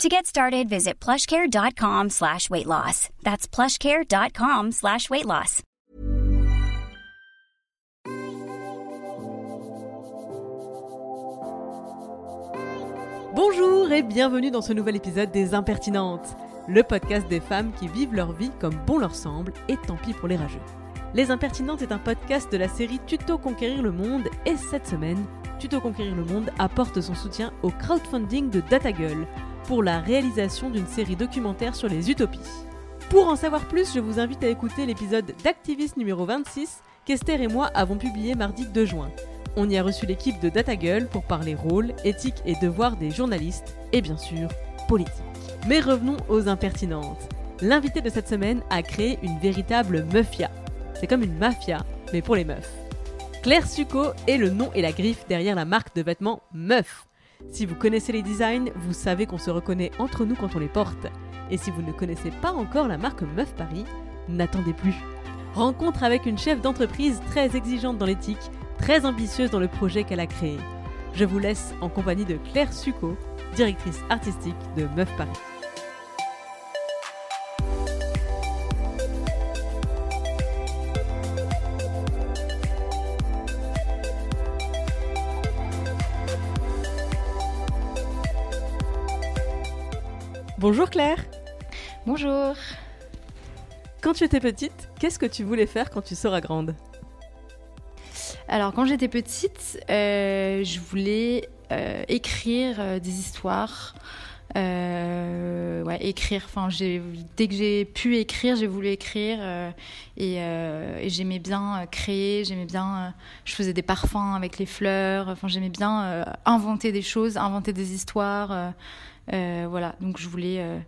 To get started, visit plushcare.com slash weight loss. That's plushcare.com slash weight loss. Bonjour et bienvenue dans ce nouvel épisode des Impertinentes, le podcast des femmes qui vivent leur vie comme bon leur semble et tant pis pour les rageux. Les Impertinentes est un podcast de la série Tuto Conquérir le Monde et cette semaine, Tuto Conquérir le Monde apporte son soutien au crowdfunding de DataGull pour la réalisation d'une série documentaire sur les utopies. Pour en savoir plus, je vous invite à écouter l'épisode d'Activiste numéro 26 qu'Esther et moi avons publié mardi 2 juin. On y a reçu l'équipe de DataGull pour parler rôle, éthique et devoirs des journalistes et bien sûr politique. Mais revenons aux impertinentes. L'invité de cette semaine a créé une véritable meufia. C'est comme une mafia, mais pour les meufs. Claire Succo est le nom et la griffe derrière la marque de vêtements Meuf. Si vous connaissez les designs, vous savez qu'on se reconnaît entre nous quand on les porte. Et si vous ne connaissez pas encore la marque Meuf Paris, n'attendez plus. Rencontre avec une chef d'entreprise très exigeante dans l'éthique, très ambitieuse dans le projet qu'elle a créé. Je vous laisse en compagnie de Claire Succo, directrice artistique de Meuf Paris. Bonjour Claire Bonjour Quand tu étais petite, qu'est-ce que tu voulais faire quand tu seras grande? Alors quand j'étais petite, euh, je voulais euh, écrire euh, des histoires. Euh, ouais, écrire. Enfin, dès que j'ai pu écrire, j'ai voulu écrire euh, et, euh, et j'aimais bien créer. J'aimais bien. je faisais des parfums avec les fleurs. Enfin, j'aimais bien inventer des choses, inventer des histoires. Euh, voilà. Donc, je voulais, euh,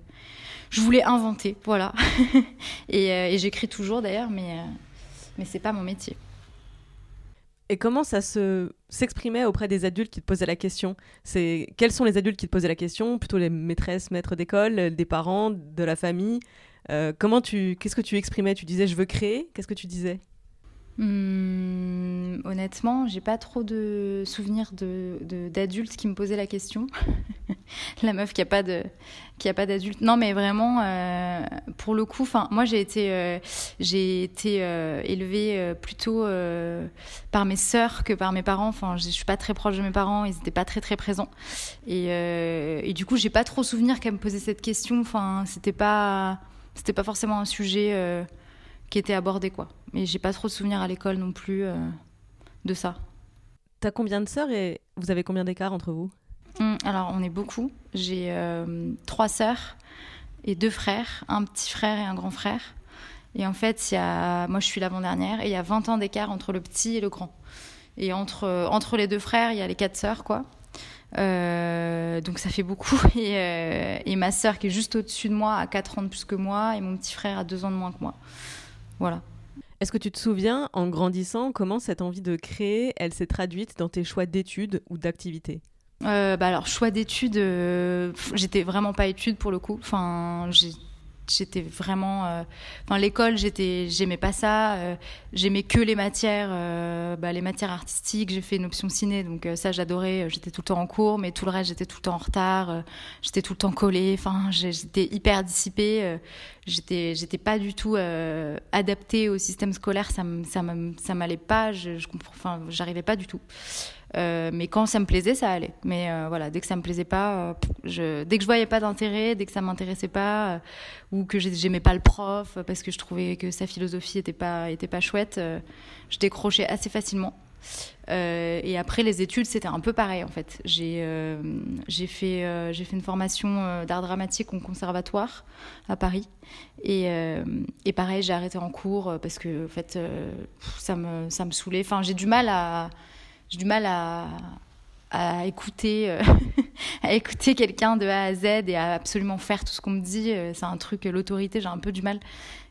je voulais inventer. Voilà. et euh, et j'écris toujours d'ailleurs, mais mais c'est pas mon métier. Et comment ça se s'exprimait auprès des adultes qui te posaient la question? Quels sont les adultes qui te posaient la question? Plutôt les maîtresses, maîtres d'école, des parents, de la famille? Comment tu qu'est-ce que tu exprimais? Tu disais je veux créer? Qu'est-ce que tu disais? Hum, honnêtement, j'ai pas trop de souvenirs de de- d'adultes qui me posaient la question. la meuf qui a pas de qui a pas. Non, mais vraiment, euh, pour le coup, enfin, moi j'ai été euh, j'ai été euh, élevée plutôt par mes sœurs que par mes parents. Enfin, je suis pas très proche de mes parents, ils étaient pas très très présents. Et, et du coup, j'ai pas trop souvenir qu'elle me posait cette question. Enfin, c'était pas c'était pas forcément un sujet. qui était abordé quoi. Mais j'ai pas trop de souvenirs à l'école non plus euh, de ça. T'as combien de sœurs et vous avez combien d'écart entre vous? Hum, alors on est beaucoup. J'ai euh, trois sœurs et deux frères, un petit frère et un grand frère. Et en fait, il y a, moi je suis l'avant-dernière et il y a 20 ans d'écart entre le petit et le grand. Et entre, entre les deux frères, il y a les quatre sœurs quoi. Euh, donc ça fait beaucoup. Et, euh, et ma sœur qui est juste au-dessus de moi a 4 ans de plus que moi et mon petit frère a 2 ans de moins que moi. Voilà. Est-ce que tu te souviens, en grandissant, comment cette envie de créer, elle s'est traduite dans tes choix d'études ou d'activités? Euh, bah alors choix d'études, euh, j'étais vraiment pas études pour le coup. Enfin, j'étais vraiment, euh, enfin l'école, j'étais, j'aimais pas ça. euh, j'aimais que les matières, euh, bah, les matières artistiques. J'ai fait une option ciné, donc ça j'adorais. J'étais tout le temps en cours, mais tout le reste j'étais tout le temps en retard. j'étais tout le temps collée. Enfin, j'étais hyper dissipée. j'étais, j'étais pas du tout adaptée au système scolaire. Ça, ça, m'allait pas. Je, enfin, j'arrivais pas du tout. Euh, mais quand ça me plaisait, ça allait. Mais euh, voilà, dès que ça me plaisait pas, euh, dès que je voyais pas d'intérêt, dès que ça m'intéressait pas, ou que j'ai- j'aimais pas le prof parce que je trouvais que sa philosophie était pas était pas chouette, je décrochais assez facilement. Et après les études, c'était un peu pareil en fait. J'ai fait fait une formation d'art dramatique au conservatoire à Paris. Et, et pareil, j'ai arrêté en cours parce que en fait ça me ça me saoulait. Enfin, j'ai du mal à j'ai du mal à, à écouter, euh, écouter quelqu'un de A à Z et à absolument faire tout ce qu'on me dit. Euh, C'est un truc, l'autorité, j'ai un peu du mal.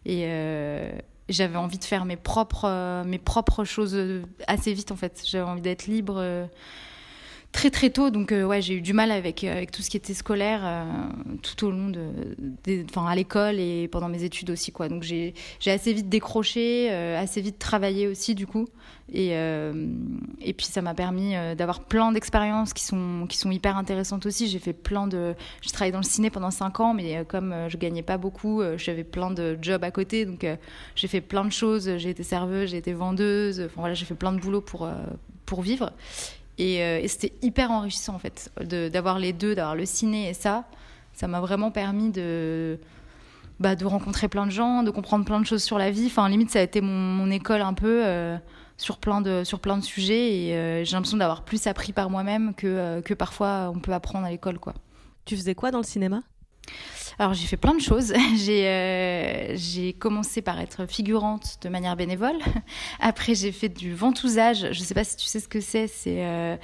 Et, euh, j'avais envie de faire mes propres, mes propres choses assez vite en fait. J'avais envie d'être libre très très tôt. Donc ouais, j'ai eu du mal avec, avec tout ce qui était scolaire tout au long de, enfin à l'école et pendant mes études aussi quoi. Donc j'ai assez vite décroché, assez vite travaillé aussi du coup. Et, et puis ça m'a permis d'avoir plein d'expériences qui sont, qui sont hyper intéressantes aussi. J'ai fait plein de... J'ai travaillé dans le ciné pendant 5 ans, mais comme je gagnais pas beaucoup, j'avais plein de jobs à côté. Donc j'ai fait plein de choses. J'ai été serveuse, j'ai été vendeuse. Enfin voilà, j'ai fait plein de boulot pour, pour vivre. Et, et c'était hyper enrichissant en fait, d'avoir les deux, d'avoir le ciné et ça. Ça m'a vraiment permis de... Bah, de rencontrer plein de gens, de comprendre plein de choses sur la vie. Enfin, limite, ça a été mon, école un peu sur plein de, sur plein de sujets et euh, j'ai l'impression d'avoir plus appris par moi-même que, euh, que parfois on peut apprendre à l'école. quoi. Tu faisais quoi dans le cinéma? Alors j'ai fait plein de choses. J'ai euh, j'ai commencé par être figurante de manière bénévole. Après j'ai fait du ventousage. Je sais pas si tu sais ce que c'est. Euh,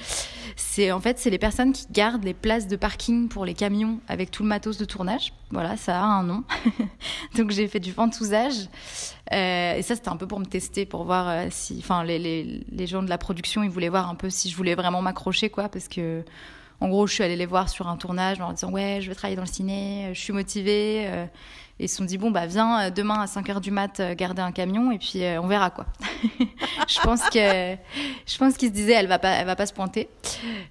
c'est en fait c'est les personnes qui gardent les places de parking pour les camions avec tout le matos de tournage. Voilà, ça a un nom. Donc j'ai fait du ventousage. Euh, et ça c'était un peu pour me tester, pour voir si, enfin les, les gens de la production ils voulaient voir un peu si je voulais vraiment m'accrocher quoi, parce que en gros, je suis allée les voir sur un tournage en leur disant Ouais, je veux travailler dans le ciné, euh, je suis motivée. Euh, et ils se sont dit Bon, bah, viens euh, demain à 5 h du mat garder un camion et puis on verra quoi. je pense que je pense qu'ils se disaient Elle va pas, elle va pas se pointer.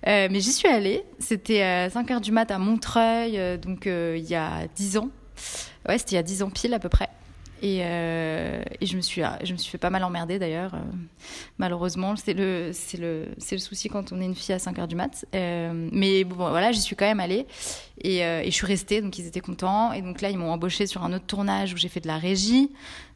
mais j'y suis allée. C'était 5 h du mat à Montreuil, donc il y a 10 ans. Ouais, c'était il y a 10 ans pile à peu près. Et, euh, et, je me suis, je me suis fait pas mal emmerder d'ailleurs. Euh, malheureusement, c'est le, c'est le, c'est le souci quand on est une fille à 5 heures du mat. Euh, mais bon, voilà, j'y suis quand même allée et, et, je suis restée, donc ils étaient contents. Et donc là, ils m'ont embauchée sur un autre tournage où j'ai fait de la régie.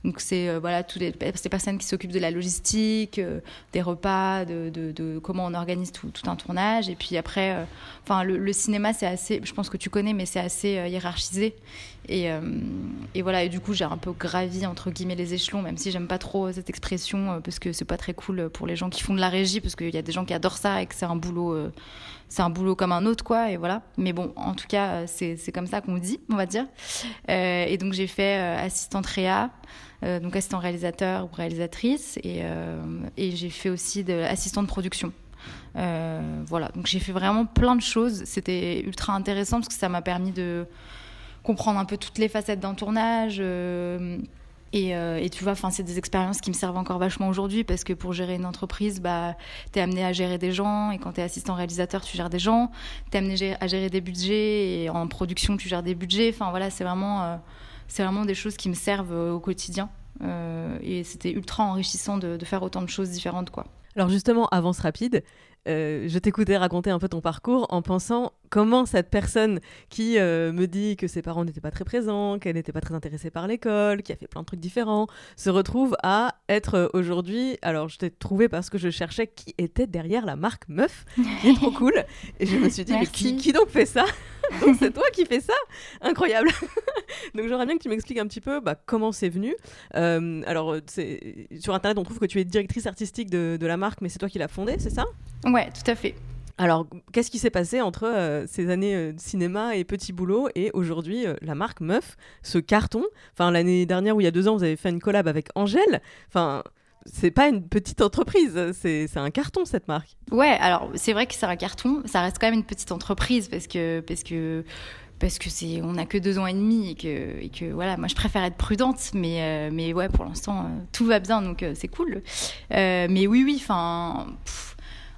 Donc c'est euh, voilà toutes les, les, personnes qui s'occupent de la logistique, euh, des repas, de, de, comment on organise tout, un tournage. Et puis après, euh, enfin le, le, cinéma c'est assez, je pense que tu connais, mais c'est assez hiérarchisé. Et, et, voilà. Et du coup, j'ai un peu gravi entre guillemets les échelons, même si j'aime pas trop cette expression parce que c'est pas très cool pour les gens qui font de la régie, parce qu'il y a des gens qui adorent ça et que c'est un boulot c'est un boulot comme un autre, quoi, et voilà. Mais bon, en tout cas, c'est comme ça qu'on dit, on va dire. Euh, et donc, j'ai fait euh, assistante réa, euh, donc assistant réalisateur ou réalisatrice, et, et j'ai fait aussi de de production. voilà, donc j'ai fait vraiment plein de choses. C'était ultra intéressant parce que ça m'a permis de comprendre un peu toutes les facettes d'un tournage et, euh, et, tu vois, c'est des expériences qui me servent encore vachement aujourd'hui parce que pour gérer une entreprise, bah, t'es amené à gérer des gens et quand t'es assistant réalisateur, tu gères des gens. T'es amené à gérer des budgets et en production, tu gères des budgets. Enfin voilà, c'est vraiment, euh, vraiment des choses qui me servent euh, au quotidien. Et c'était ultra enrichissant de, de, faire autant de choses différentes, quoi. Alors justement, avance rapide. Euh, je t'écoutais raconter un peu ton parcours en pensant comment cette personne qui euh, me dit que ses parents n'étaient pas très présents, qu'elle n'était pas très intéressée par l'école, qui a fait plein de trucs différents, se retrouve à être aujourd'hui. Alors, je t'ai trouvé parce que je cherchais qui était derrière la marque Meuf, qui est trop cool. Et je me suis dit, mais qui, qui donc fait ça? Donc, c'est toi qui fais ça Incroyable Donc, j'aimerais bien que tu m'expliques un petit peu bah, comment c'est venu. Euh, alors, sur Internet, on trouve que tu es directrice artistique de, de la marque, mais c'est toi qui l'as fondée, c'est ça? Ouais, tout à fait. Alors, qu'est-ce qui s'est passé entre euh, ces années euh, de cinéma et petit boulot et aujourd'hui euh, la marque Meuf, ce carton? Enfin, l'année dernière ou il y a deux ans, vous avez fait une collab avec Angèle. Enfin, c'est pas une petite entreprise, c'est un carton cette marque. Ouais, alors c'est vrai que c'est un carton, ça reste quand même une petite entreprise parce que parce que parce que c'est on a que deux ans et demi et que, et que voilà moi je préfère être prudente mais mais ouais pour l'instant tout va bien donc c'est cool mais oui oui enfin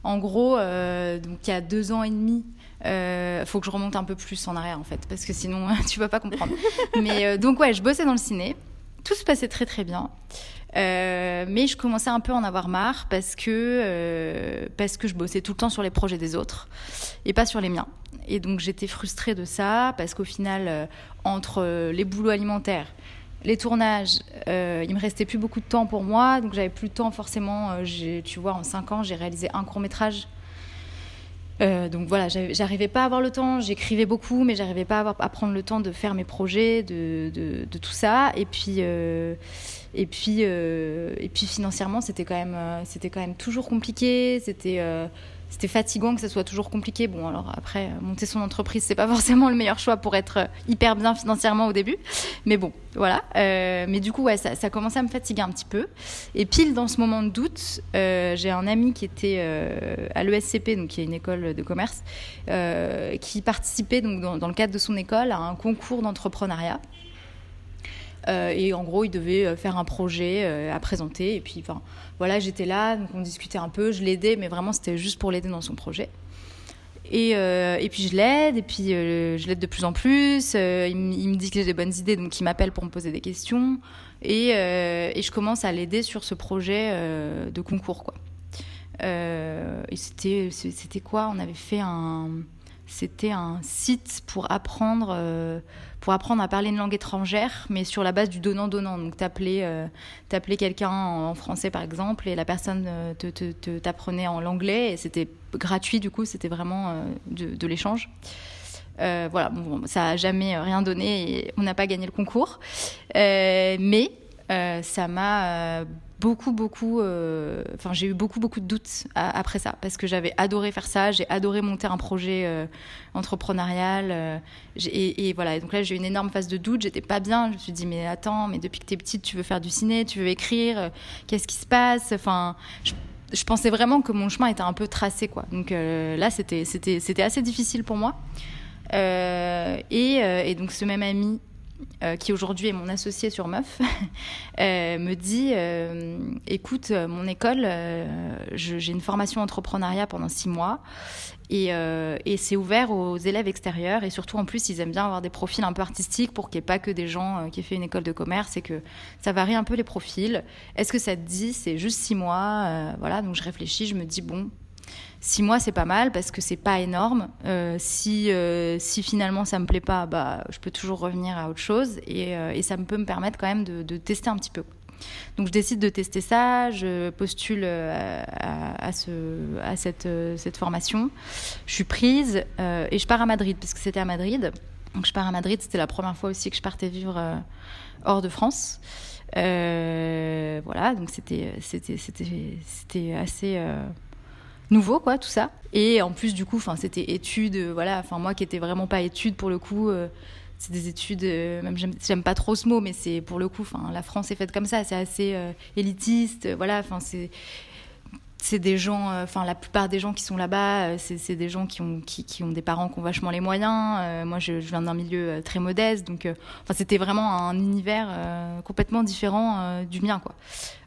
en gros, euh, donc il y a deux ans et demi, euh, faut que je remonte un peu plus en arrière en fait, parce que sinon tu vas pas comprendre. Mais euh, donc ouais, je bossais dans le ciné, tout se passait très très bien. Euh, mais je commençais un peu à en avoir marre parce que euh, parce que je bossais tout le temps sur les projets des autres et pas sur les miens. Et donc j'étais frustrée de ça parce qu'au final, euh, entre les boulots alimentaires, les tournages, il me restait plus beaucoup de temps pour moi, donc j'avais plus de temps forcément. Tu vois, en cinq ans, j'ai réalisé un court métrage. Donc voilà, j'arrivais pas à avoir le temps. J'écrivais beaucoup, mais j'arrivais pas à, prendre le temps de faire mes projets, de, de, tout ça. Et puis, et puis, euh, et puis financièrement, c'était quand même, c'était quand même toujours compliqué. C'était c'était fatigant que ça soit toujours compliqué. Bon, alors après, monter son entreprise, c'est pas forcément le meilleur choix pour être hyper bien financièrement au début. Mais bon, voilà. mais du coup, ouais, ça, ça commençait à me fatiguer un petit peu. Et pile dans ce moment de doute, j'ai un ami qui était à l'ESCP, donc qui est une école de commerce, qui participait donc dans le cadre de son école à un concours d'entrepreneuriat. Euh, et en gros, il devait euh, faire un projet euh, à présenter. Et puis, voilà, j'étais là, donc on discutait un peu, je l'aidais, mais vraiment, c'était juste pour l'aider dans son projet. Et, puis je l'aide, et puis je l'aide de plus en plus. il, me dit que j'ai des bonnes idées, donc il m'appelle pour me poser des questions. Et, je commence à l'aider sur ce projet de concours, quoi. et c'était quoi? On avait fait un, c'était un site pour apprendre pour apprendre à parler une langue étrangère, mais sur la base du donnant-donnant. Donc, t'appelais euh, quelqu'un en français, par exemple, et la personne euh, te, t'apprenait en l'anglais, et c'était gratuit, du coup, c'était vraiment euh, de, l'échange. Euh, voilà, ça a jamais rien donné et on n'a pas gagné le concours. mais ça m'a beaucoup, beaucoup. Euh, enfin, j'ai eu beaucoup, beaucoup de doutes après ça parce que j'avais adoré faire ça. J'ai adoré monter un projet euh, entrepreneurial. Euh, et, voilà. donc là, j'ai eu une énorme phase de doute. J'étais pas bien. Je me suis dit, mais attends, mais depuis que tu es petite, tu veux faire du ciné, tu veux écrire. Qu'est-ce qui se passe? Enfin, je, pensais vraiment que mon chemin était un peu tracé, quoi. Donc là, c'était, c'était, c'était assez difficile pour moi. Et, et, donc, ce même ami euh, qui aujourd'hui est mon associé sur Meuf, euh, me dit euh, écoute, mon école, j'ai une formation entrepreneuriat pendant six mois et, et c'est ouvert aux élèves extérieurs et surtout en plus ils aiment bien avoir des profils un peu artistiques pour qu'il n'y ait pas que des gens qui aient fait une école de commerce et que ça varie un peu les profils. Est-ce que ça te dit c'est juste six mois Voilà, donc je réfléchis, je me dis bon, Six mois, c'est pas mal parce que c'est pas énorme. Euh, si, euh, si finalement ça me plaît pas, bah, je peux toujours revenir à autre chose et, euh, et ça peut me permettre quand même de, tester un petit peu. Donc je décide de tester ça, je postule à, ce, à cette, cette, formation. Je suis prise et je pars à Madrid parce que c'était à Madrid. Donc je pars à Madrid, c'était la première fois aussi que je partais vivre hors de France. voilà, donc c'était assez nouveau, quoi, tout ça. Et en plus, du coup, c'était études, euh, voilà, enfin, moi qui étais vraiment pas études pour le coup. Euh, c'est des études, euh, même j'aime pas trop ce mot, mais c'est pour le coup, la France est faite comme ça, c'est assez élitiste, voilà, enfin, c'est c'est des gens, enfin la plupart des gens qui sont là-bas, c'est des gens qui ont, qui, ont des parents qui ont vachement les moyens. moi, je, viens d'un milieu très modeste, donc enfin c'était vraiment un univers complètement différent du mien, quoi.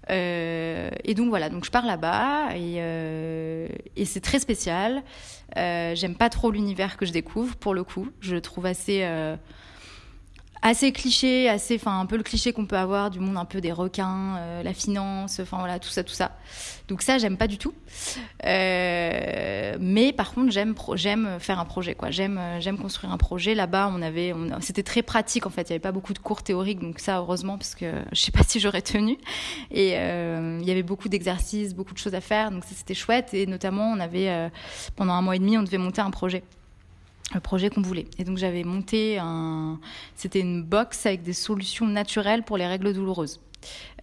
Euh, et donc voilà, donc je pars là-bas et, euh, et c'est très spécial. Euh, J'aime pas trop l'univers que je découvre pour le coup. Je le trouve assez euh, assez cliché, assez, enfin un peu le cliché qu'on peut avoir du monde un peu des requins, euh, la finance, enfin voilà tout ça, tout ça. Donc ça j'aime pas du tout. Euh, mais par contre j'aime, j'aime faire un projet quoi. J'aime, j'aime construire un projet. Là-bas on avait, c'était très pratique en fait. Il y avait pas beaucoup de cours théoriques donc ça heureusement parce que je sais pas si j'aurais tenu. Et euh, il y avait beaucoup d'exercices, beaucoup de choses à faire donc c'était chouette et notamment on avait pendant un mois et demi on devait monter un projet le projet qu'on voulait. Et donc j'avais monté un, c'était une box avec des solutions naturelles pour les règles douloureuses.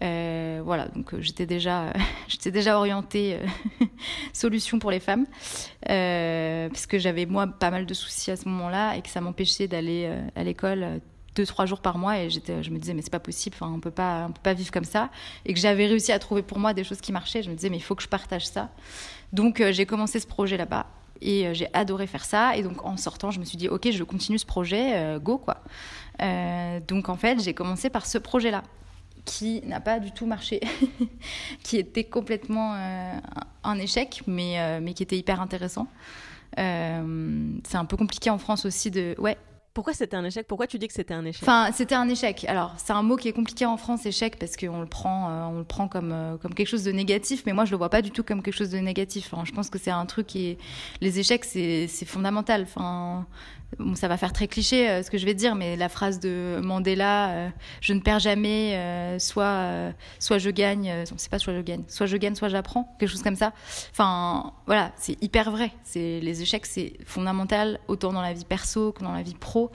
Euh, voilà, donc euh, j'étais déjà, j'étais déjà orientée euh, solution pour les femmes, euh, parce que j'avais moi pas mal de soucis à ce moment-là et que ça m'empêchait d'aller à l'école deux trois jours par mois et j'étais, je me disais mais c'est pas possible, on peut pas, on peut pas vivre comme ça et que j'avais réussi à trouver pour moi des choses qui marchaient. Je me disais mais il faut que je partage ça. Donc j'ai commencé ce projet là-bas et euh, j'ai adoré faire ça. Et donc en sortant, je me suis dit, ok, je continue ce projet, euh, go quoi. Euh, donc en fait, j'ai commencé par ce projet-là qui n'a pas du tout marché, qui était complètement un échec, mais, mais qui était hyper intéressant. c'est un peu compliqué en France aussi de... Ouais, pourquoi c'était un échec? Pourquoi tu dis que c'était un échec? Enfin, c'était un échec. Alors, c'est un mot qui est compliqué en France, échec, parce qu'on le prend, euh, on le prend comme euh, comme quelque chose de négatif. Mais moi, je le vois pas du tout comme quelque chose de négatif. Enfin, je pense que c'est un truc qui est... les échecs, c'est fondamental. Enfin, ça va faire très cliché euh, ce que je vais dire, mais la phrase de Mandela, je ne perds jamais, soit soit je gagne, c'est pas soit je gagne, soit je gagne, soit j'apprends, quelque chose comme ça. Enfin, voilà, c'est hyper vrai. C'est les échecs, c'est fondamental autant dans la vie perso que dans la vie pro.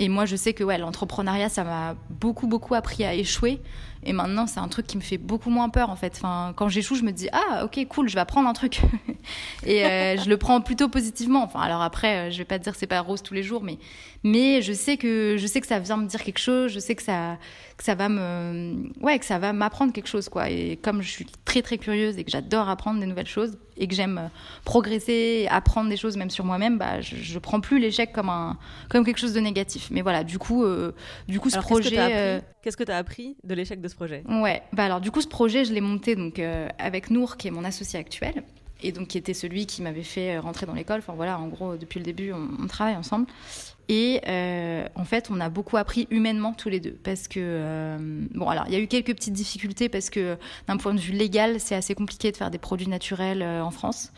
Et moi, je sais que l'entrepreneuriat, ça m'a beaucoup, beaucoup appris à échouer. Et maintenant, c'est un truc qui me fait beaucoup moins peur, en fait. Quand j'échoue, je me dis, ah, ok, cool, je vais apprendre un truc. et euh, je le prends plutôt positivement. Enfin, alors après, euh, je vais pas te dire c'est pas rose tous les jours, mais, mais je sais que, je sais que ça vient me dire quelque chose, je sais que ça, que ça va me, ouais, que ça va m'apprendre quelque chose, quoi. Et comme je suis très, très curieuse et que j'adore apprendre des nouvelles choses et que j'aime euh, progresser, apprendre des choses même sur moi-même, bah, je, je prends plus l'échec comme un, comme quelque chose de négatif. Mais voilà, du coup, du coup, ce projet. Qu'est-ce que tu as appris de l'échec de ce projet? Ouais, bah alors du coup ce projet je l'ai monté donc euh, avec Nour qui est mon associé actuel et donc qui était celui qui m'avait fait euh, rentrer dans l'école. Enfin voilà, en gros depuis le début on, travaille ensemble et euh, en fait on a beaucoup appris humainement tous les deux parce que bon alors il y a eu quelques petites difficultés parce que d'un point de vue légal c'est assez compliqué de faire des produits naturels en France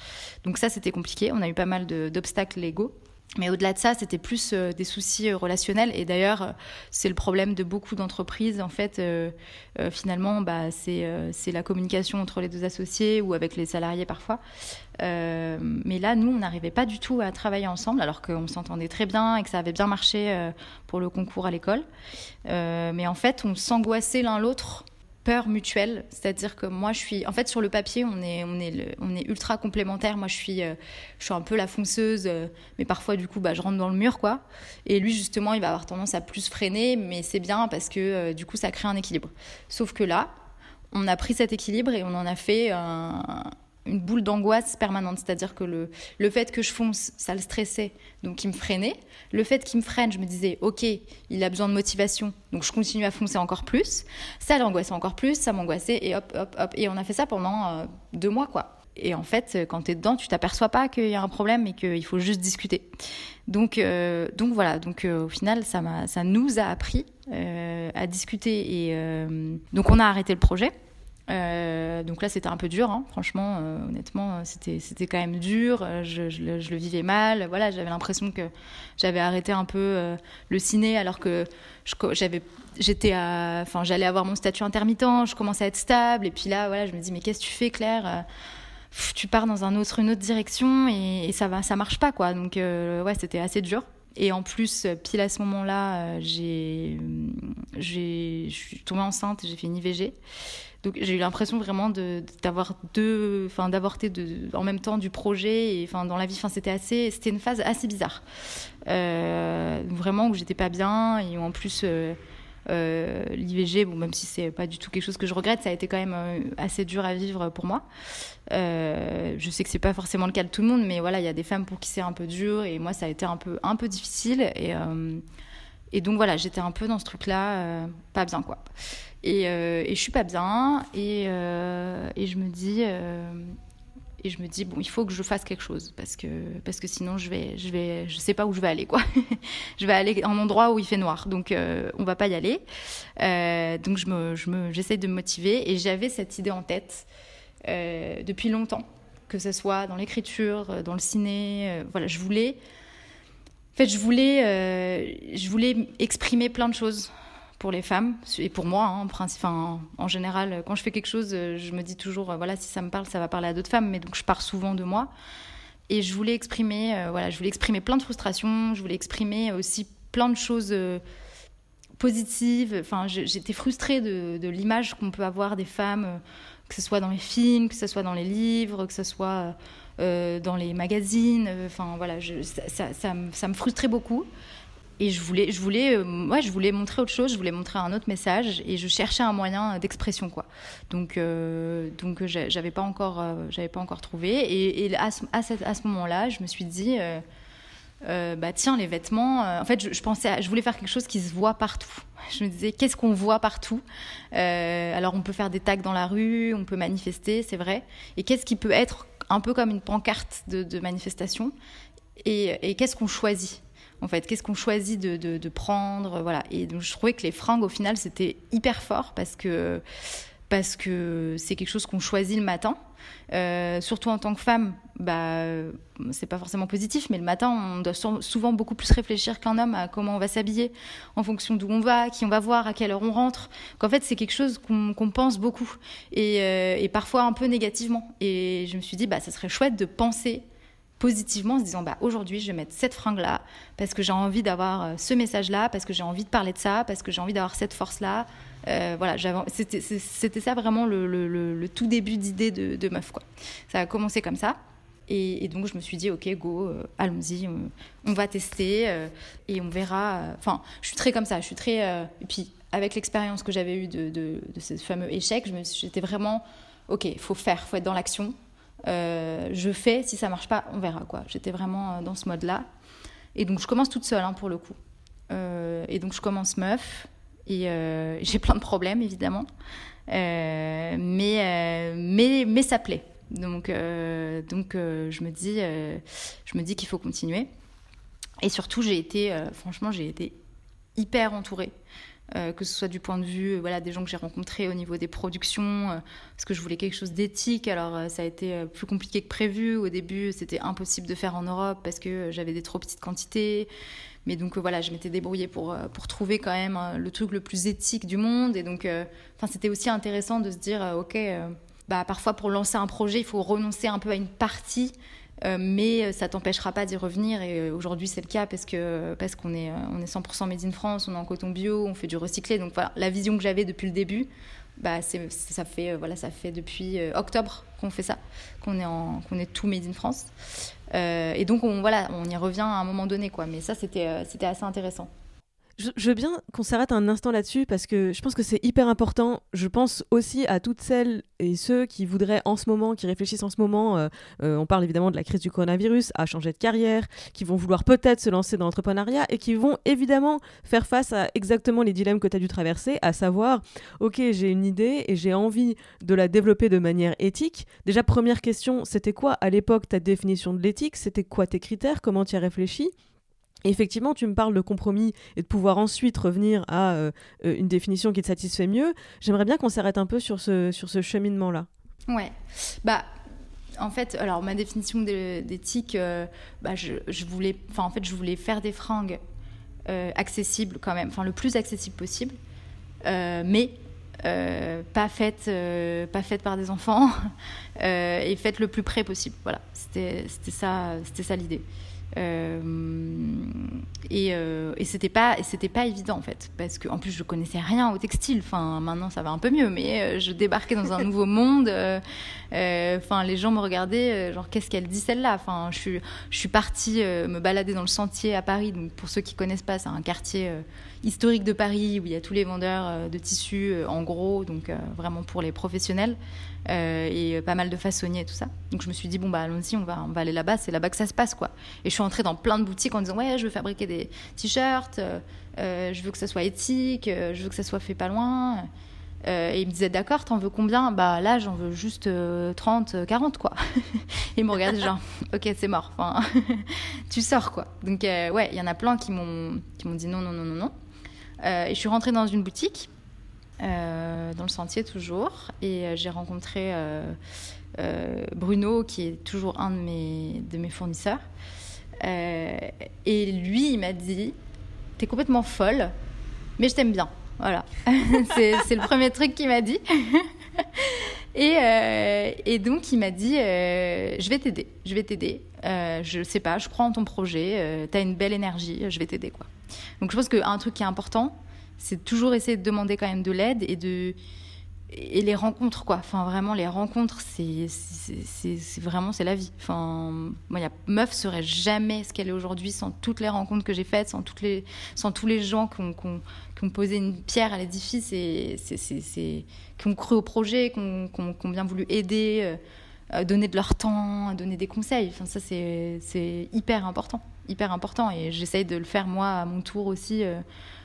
donc ça c'était compliqué. On a eu pas mal d'obstacles légaux. Mais au-delà de ça, c'était plus euh, des soucis euh, relationnels. Et d'ailleurs, euh, c'est le problème de beaucoup d'entreprises. En fait, finalement, bah, c'est la communication entre les deux associés ou avec les salariés parfois. mais là, nous, on n'arrivait pas du tout à travailler ensemble, alors qu'on s'entendait très bien et que ça avait bien marché pour le concours à l'école. mais en fait, on s'angoissait l'un l'autre peur mutuelle, c'est-à-dire que moi je suis en fait sur le papier on est on est on est ultra complémentaires. Moi je suis euh, je suis un peu la fonceuse euh, mais parfois du coup bah je rentre dans le mur quoi. Et lui justement, il va avoir tendance à plus freiner mais c'est bien parce que euh, du coup ça crée un équilibre. Sauf que là, on a pris cet équilibre et on en a fait un, une boule d'angoisse permanente. C'est-à-dire que le, le fait que je fonce, ça le stressait, donc il me freinait. Le fait qu'il me freine, je me disais, OK, il a besoin de motivation, donc je continue à foncer encore plus. Ça l'angoissait encore plus, ça m'angoissait, et hop, hop, hop. Et on a fait ça pendant euh, deux mois, quoi. Et en fait, quand tu es dedans, tu t'aperçois pas qu'il y a un problème et qu'il faut juste discuter. Donc, euh, donc voilà. Donc euh, au final, ça, ça nous a appris à discuter. Et donc on a arrêté le projet. Euh, donc là, c'était un peu dur, hein. franchement, euh, honnêtement, c'était, c'était quand même dur. Euh, je, le, vivais mal. Voilà, j'avais l'impression que j'avais arrêté un peu le ciné alors que j'étais enfin, j'allais avoir mon statut intermittent, je commençais à être stable. Et puis là, voilà, je me dis, mais qu'est-ce que tu fais, Claire Tu pars dans un autre, une autre direction et, et ça va, ça marche pas, quoi. Donc ouais, c'était assez dur. Et en plus, pile à ce moment-là, je suis tombée enceinte, j'ai fait une IVG. Donc j'ai eu l'impression vraiment d'avoir deux, enfin d'avorter en même temps du projet et enfin dans la vie, enfin c'était assez, c'était une phase assez bizarre, euh, vraiment où j'étais pas bien et en plus euh, euh, l'IVG, bon même si c'est pas du tout quelque chose que je regrette, ça a été quand même assez dur à vivre pour moi. je sais que c'est pas forcément le cas de tout le monde, mais voilà, il y a des femmes pour qui c'est un peu dur et moi ça a été un peu un peu difficile et et donc voilà, j'étais un peu dans ce truc-là, pas bien quoi. Et, euh, et, je suis pas bien. Et, euh, je me dis euh, et je me dis bon il faut que je fasse quelque chose parce que parce que sinon je vais je vais je sais pas où je vais aller quoi. Je vais aller à un endroit où il fait noir. Donc on va pas y aller. Donc je me je me de me motiver. Et j'avais cette idée en tête depuis longtemps que ce soit dans l'écriture dans le ciné voilà je voulais en fait je voulais je voulais exprimer plein de choses pour les femmes et pour moi hein, en, en général quand je fais quelque chose euh, je me dis toujours euh, voilà si ça me parle ça va parler à d'autres femmes mais donc je pars souvent de moi. Et je voulais exprimer euh, voilà je voulais exprimer plein de frustrations je voulais exprimer aussi plein de choses positives. Enfin j'étais frustrée de, l'image qu'on peut avoir des femmes que ce soit dans les films que ce soit dans les livres que ce soit dans les magazines. Enfin voilà ça me frustrait beaucoup et je voulais, je voulais, euh, je voulais montrer autre chose, je voulais montrer un autre message, et je cherchais un moyen d'expression, quoi. Donc, euh, donc, j'avais pas encore, euh, j'avais pas encore trouvé. Et, à ce, moment-là, je me suis dit, bah tiens, les vêtements. en fait, je, pensais, je voulais faire quelque chose qui se voit partout. Je me disais, qu'est-ce qu'on voit partout? Alors, on peut faire des tags dans la rue, on peut manifester, c'est vrai. Et qu'est-ce qui peut être un peu comme une pancarte de, manifestation? Et qu'est-ce qu'on choisit? En fait Qu'est-ce qu'on choisit de, prendre Voilà. Et donc, je trouvais que les fringues, au final, c'était hyper fort parce que parce que c'est quelque chose qu'on choisit le matin. Euh, surtout en tant que femme, bah, c'est pas forcément positif, mais le matin, on doit souvent beaucoup plus réfléchir qu'un homme à comment on va s'habiller, en fonction d'où on va, qui on va voir, à quelle heure on rentre. Qu'en fait, c'est quelque chose qu'on pense beaucoup et, euh, et, parfois un peu négativement. Et je me suis dit, bah, ça serait chouette de penser positivement en se disant bah aujourd'hui je vais mettre cette fringue là parce que j'ai envie d'avoir euh, ce message là parce que j'ai envie de parler de ça parce que j'ai envie d'avoir cette force là euh, voilà c'était ça vraiment le, tout début d'idée de, meuf quoi. Ça a commencé comme ça. Et, donc je me suis dit ok go euh, allons-y on, va tester et on verra enfin je suis très comme ça je suis très et puis avec l'expérience que j'avais eue de, de, ce fameux échec j'étais vraiment ok il faut faire faut être dans l'action euh, je fais, si ça marche pas, on verra quoi. J'étais vraiment euh, dans ce mode-là. Et donc je commence toute seule hein, pour le coup. Euh, et donc je commence meuf et j'ai plein de problèmes évidemment, mais, mais mais ça plaît. Donc donc je me dis je dis qu'il faut continuer. Et surtout j'ai été franchement j'ai été hyper entourée. Euh, que ce soit du point de vue voilà, des gens que j'ai rencontrés au niveau des productions, euh, parce que je voulais quelque chose d'éthique. Alors euh, ça a été plus compliqué que prévu. Au début, c'était impossible de faire en Europe parce que j'avais des trop petites quantités. Mais donc voilà, je m'étais débrouillée pour, pour trouver quand même le truc le plus éthique du monde. Et donc, enfin, c'était aussi intéressant de se dire, ok, bah, parfois pour lancer un projet, il faut renoncer un peu à une partie euh, mais ça t'empêchera pas d'y revenir. Et euh, aujourd'hui, c'est le cas parce que parce qu'on est on est 100% made in France, on est en coton bio, on fait du recyclé. Donc la vision que j'avais depuis le début, bah c'est ça fait euh, voilà ça fait depuis octobre qu'on fait ça, qu'on est qu'on est tout made in France. et donc on voilà, on y revient à un moment donné quoi. Mais ça c'était c'était assez intéressant. Je, veux bien qu'on s'arrête un instant là-dessus parce que je pense que c'est hyper important. Je pense aussi à toutes celles et ceux qui voudraient en ce moment, qui réfléchissent en ce moment, euh, euh, on parle évidemment de la crise du coronavirus, à changer de carrière, qui vont vouloir peut-être se lancer dans l'entrepreneuriat et qui vont évidemment faire face à exactement les dilemmes que tu as dû traverser, à savoir, ok, j'ai une idée et j'ai envie de la développer de manière éthique. Déjà, première question, c'était quoi à l'époque ta définition de l'éthique? C'était quoi tes critères? Comment tu as réfléchi? Effectivement, tu me parles de compromis et de pouvoir ensuite revenir à euh, euh, une définition qui te satisfait mieux. J'aimerais bien qu'on s'arrête un peu sur ce, sur ce cheminement-là. Ouais. Bah, en fait, alors ma définition d'éthique, euh, bah, je, je, voulais, en fait, je voulais faire des fringues accessibles quand même, enfin le plus accessible possible, mais pas faites, pas par des enfants et faites le plus près possible. Voilà, c'était ça, c'était ça l'idée. Euh, et, euh, et c'était pas c'était pas évident en fait. Parce que en plus je connaissais rien au textile. Enfin maintenant ça va un peu mieux mais euh, je débarquais dans un nouveau monde enfin les gens me regardaient genre qu'est-ce qu'elle dit celle-là? Enfin je suis je suis partie me balader dans le sentier à Paris. Donc pour ceux qui connaissent pas c'est un quartier historique de Paris où il y a tous les vendeurs de tissus en gros. Donc vraiment pour les professionnels euh, et pas mal de façonniers et tout ça. Donc je me suis dit bon bah allons-y, on va on va aller là-bas, c'est là-bas que ça se passe quoi. Et je suis entrée dans plein de boutiques en disant ouais je veux fabriquer des t-shirts, euh, euh, je veux que ça soit éthique, je veux que ça soit fait pas loin. et ils me disaient d'accord, t'en veux combien? Bah là j'en veux juste 30, 40 quoi. ils me regardaient genre ok c'est mort, tu sors quoi. Donc ouais il y en a plein qui m'ont qui m'ont dit non non non non non. et je suis rentrée dans une boutique euh, dans le sentier toujours. Et euh, j'ai rencontré euh, Bruno, qui est toujours un de mes, de mes fournisseurs. et lui, il m'a dit T'es complètement folle, mais je t'aime bien. Voilà. c'est le premier truc qu'il m'a dit. et, et, donc, il m'a dit Je vais t'aider. Je vais t'aider. je sais pas, je crois en ton projet. tu as une belle énergie. Je vais t'aider. quoi. Donc, je pense qu'un truc qui est important, c'est toujours essayer de demander quand même de l'aide et de et les rencontres quoi. Enfin vraiment les rencontres c'est c'est vraiment c'est la vie. Enfin moi meuf serait jamais ce qu'elle est aujourd'hui sans toutes les rencontres que j'ai faites sans toutes les sans tous les gens qui ont, ont, posé une pierre à l'édifice et c'est qui ont cru au projet qui ont, qui ont, bien voulu aider euh, donner de leur temps donner des conseils. Enfin ça c'est hyper important hyper important. Et j'essaye de le faire moi à mon tour aussi euh,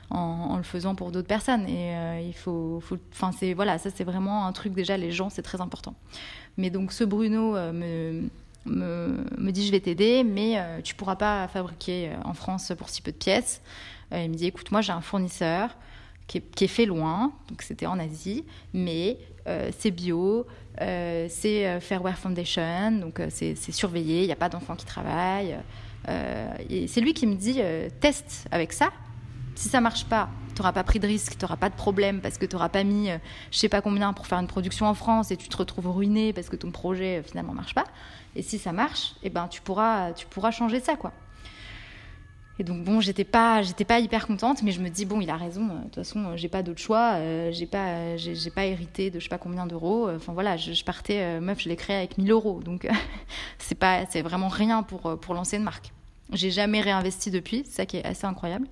en, le faisant pour d'autres personnes. Et euh, il faut, enfin c'est voilà, ça c'est vraiment un truc déjà les gens c'est très important. Mais donc ce Bruno euh, me, me, me, dit je vais t'aider, mais euh, tu pourras pas fabriquer en France pour si peu de pièces. il me dit écoute moi j'ai un fournisseur qui est, qui est, fait loin, donc c'était en Asie, mais c'est bio, c'est Fairwear Foundation, donc c'est surveillé, il n'y a pas d'enfants qui travaillent. et c'est lui qui me dit teste avec ça, si ça marche pas, t'auras pas pris de risque, t'auras pas de problème parce que t'auras pas mis, euh, je sais pas combien pour faire une production en France et tu te retrouves ruiné parce que ton projet euh, finalement marche pas. Et si ça marche, eh ben tu pourras, tu pourras changer ça, quoi. Et donc bon, j'étais pas, j'étais pas hyper contente, mais je me dis bon, il a raison. De toute façon, j'ai pas d'autre choix. Euh, j'ai pas, j'ai pas hérité de je sais pas combien d'euros. Enfin voilà, je, partais, meuf, je l'ai créé avec 1000 euros, donc c'est pas, c'est vraiment rien pour pour lancer une marque. J'ai jamais réinvesti depuis, c'est ça qui est assez incroyable.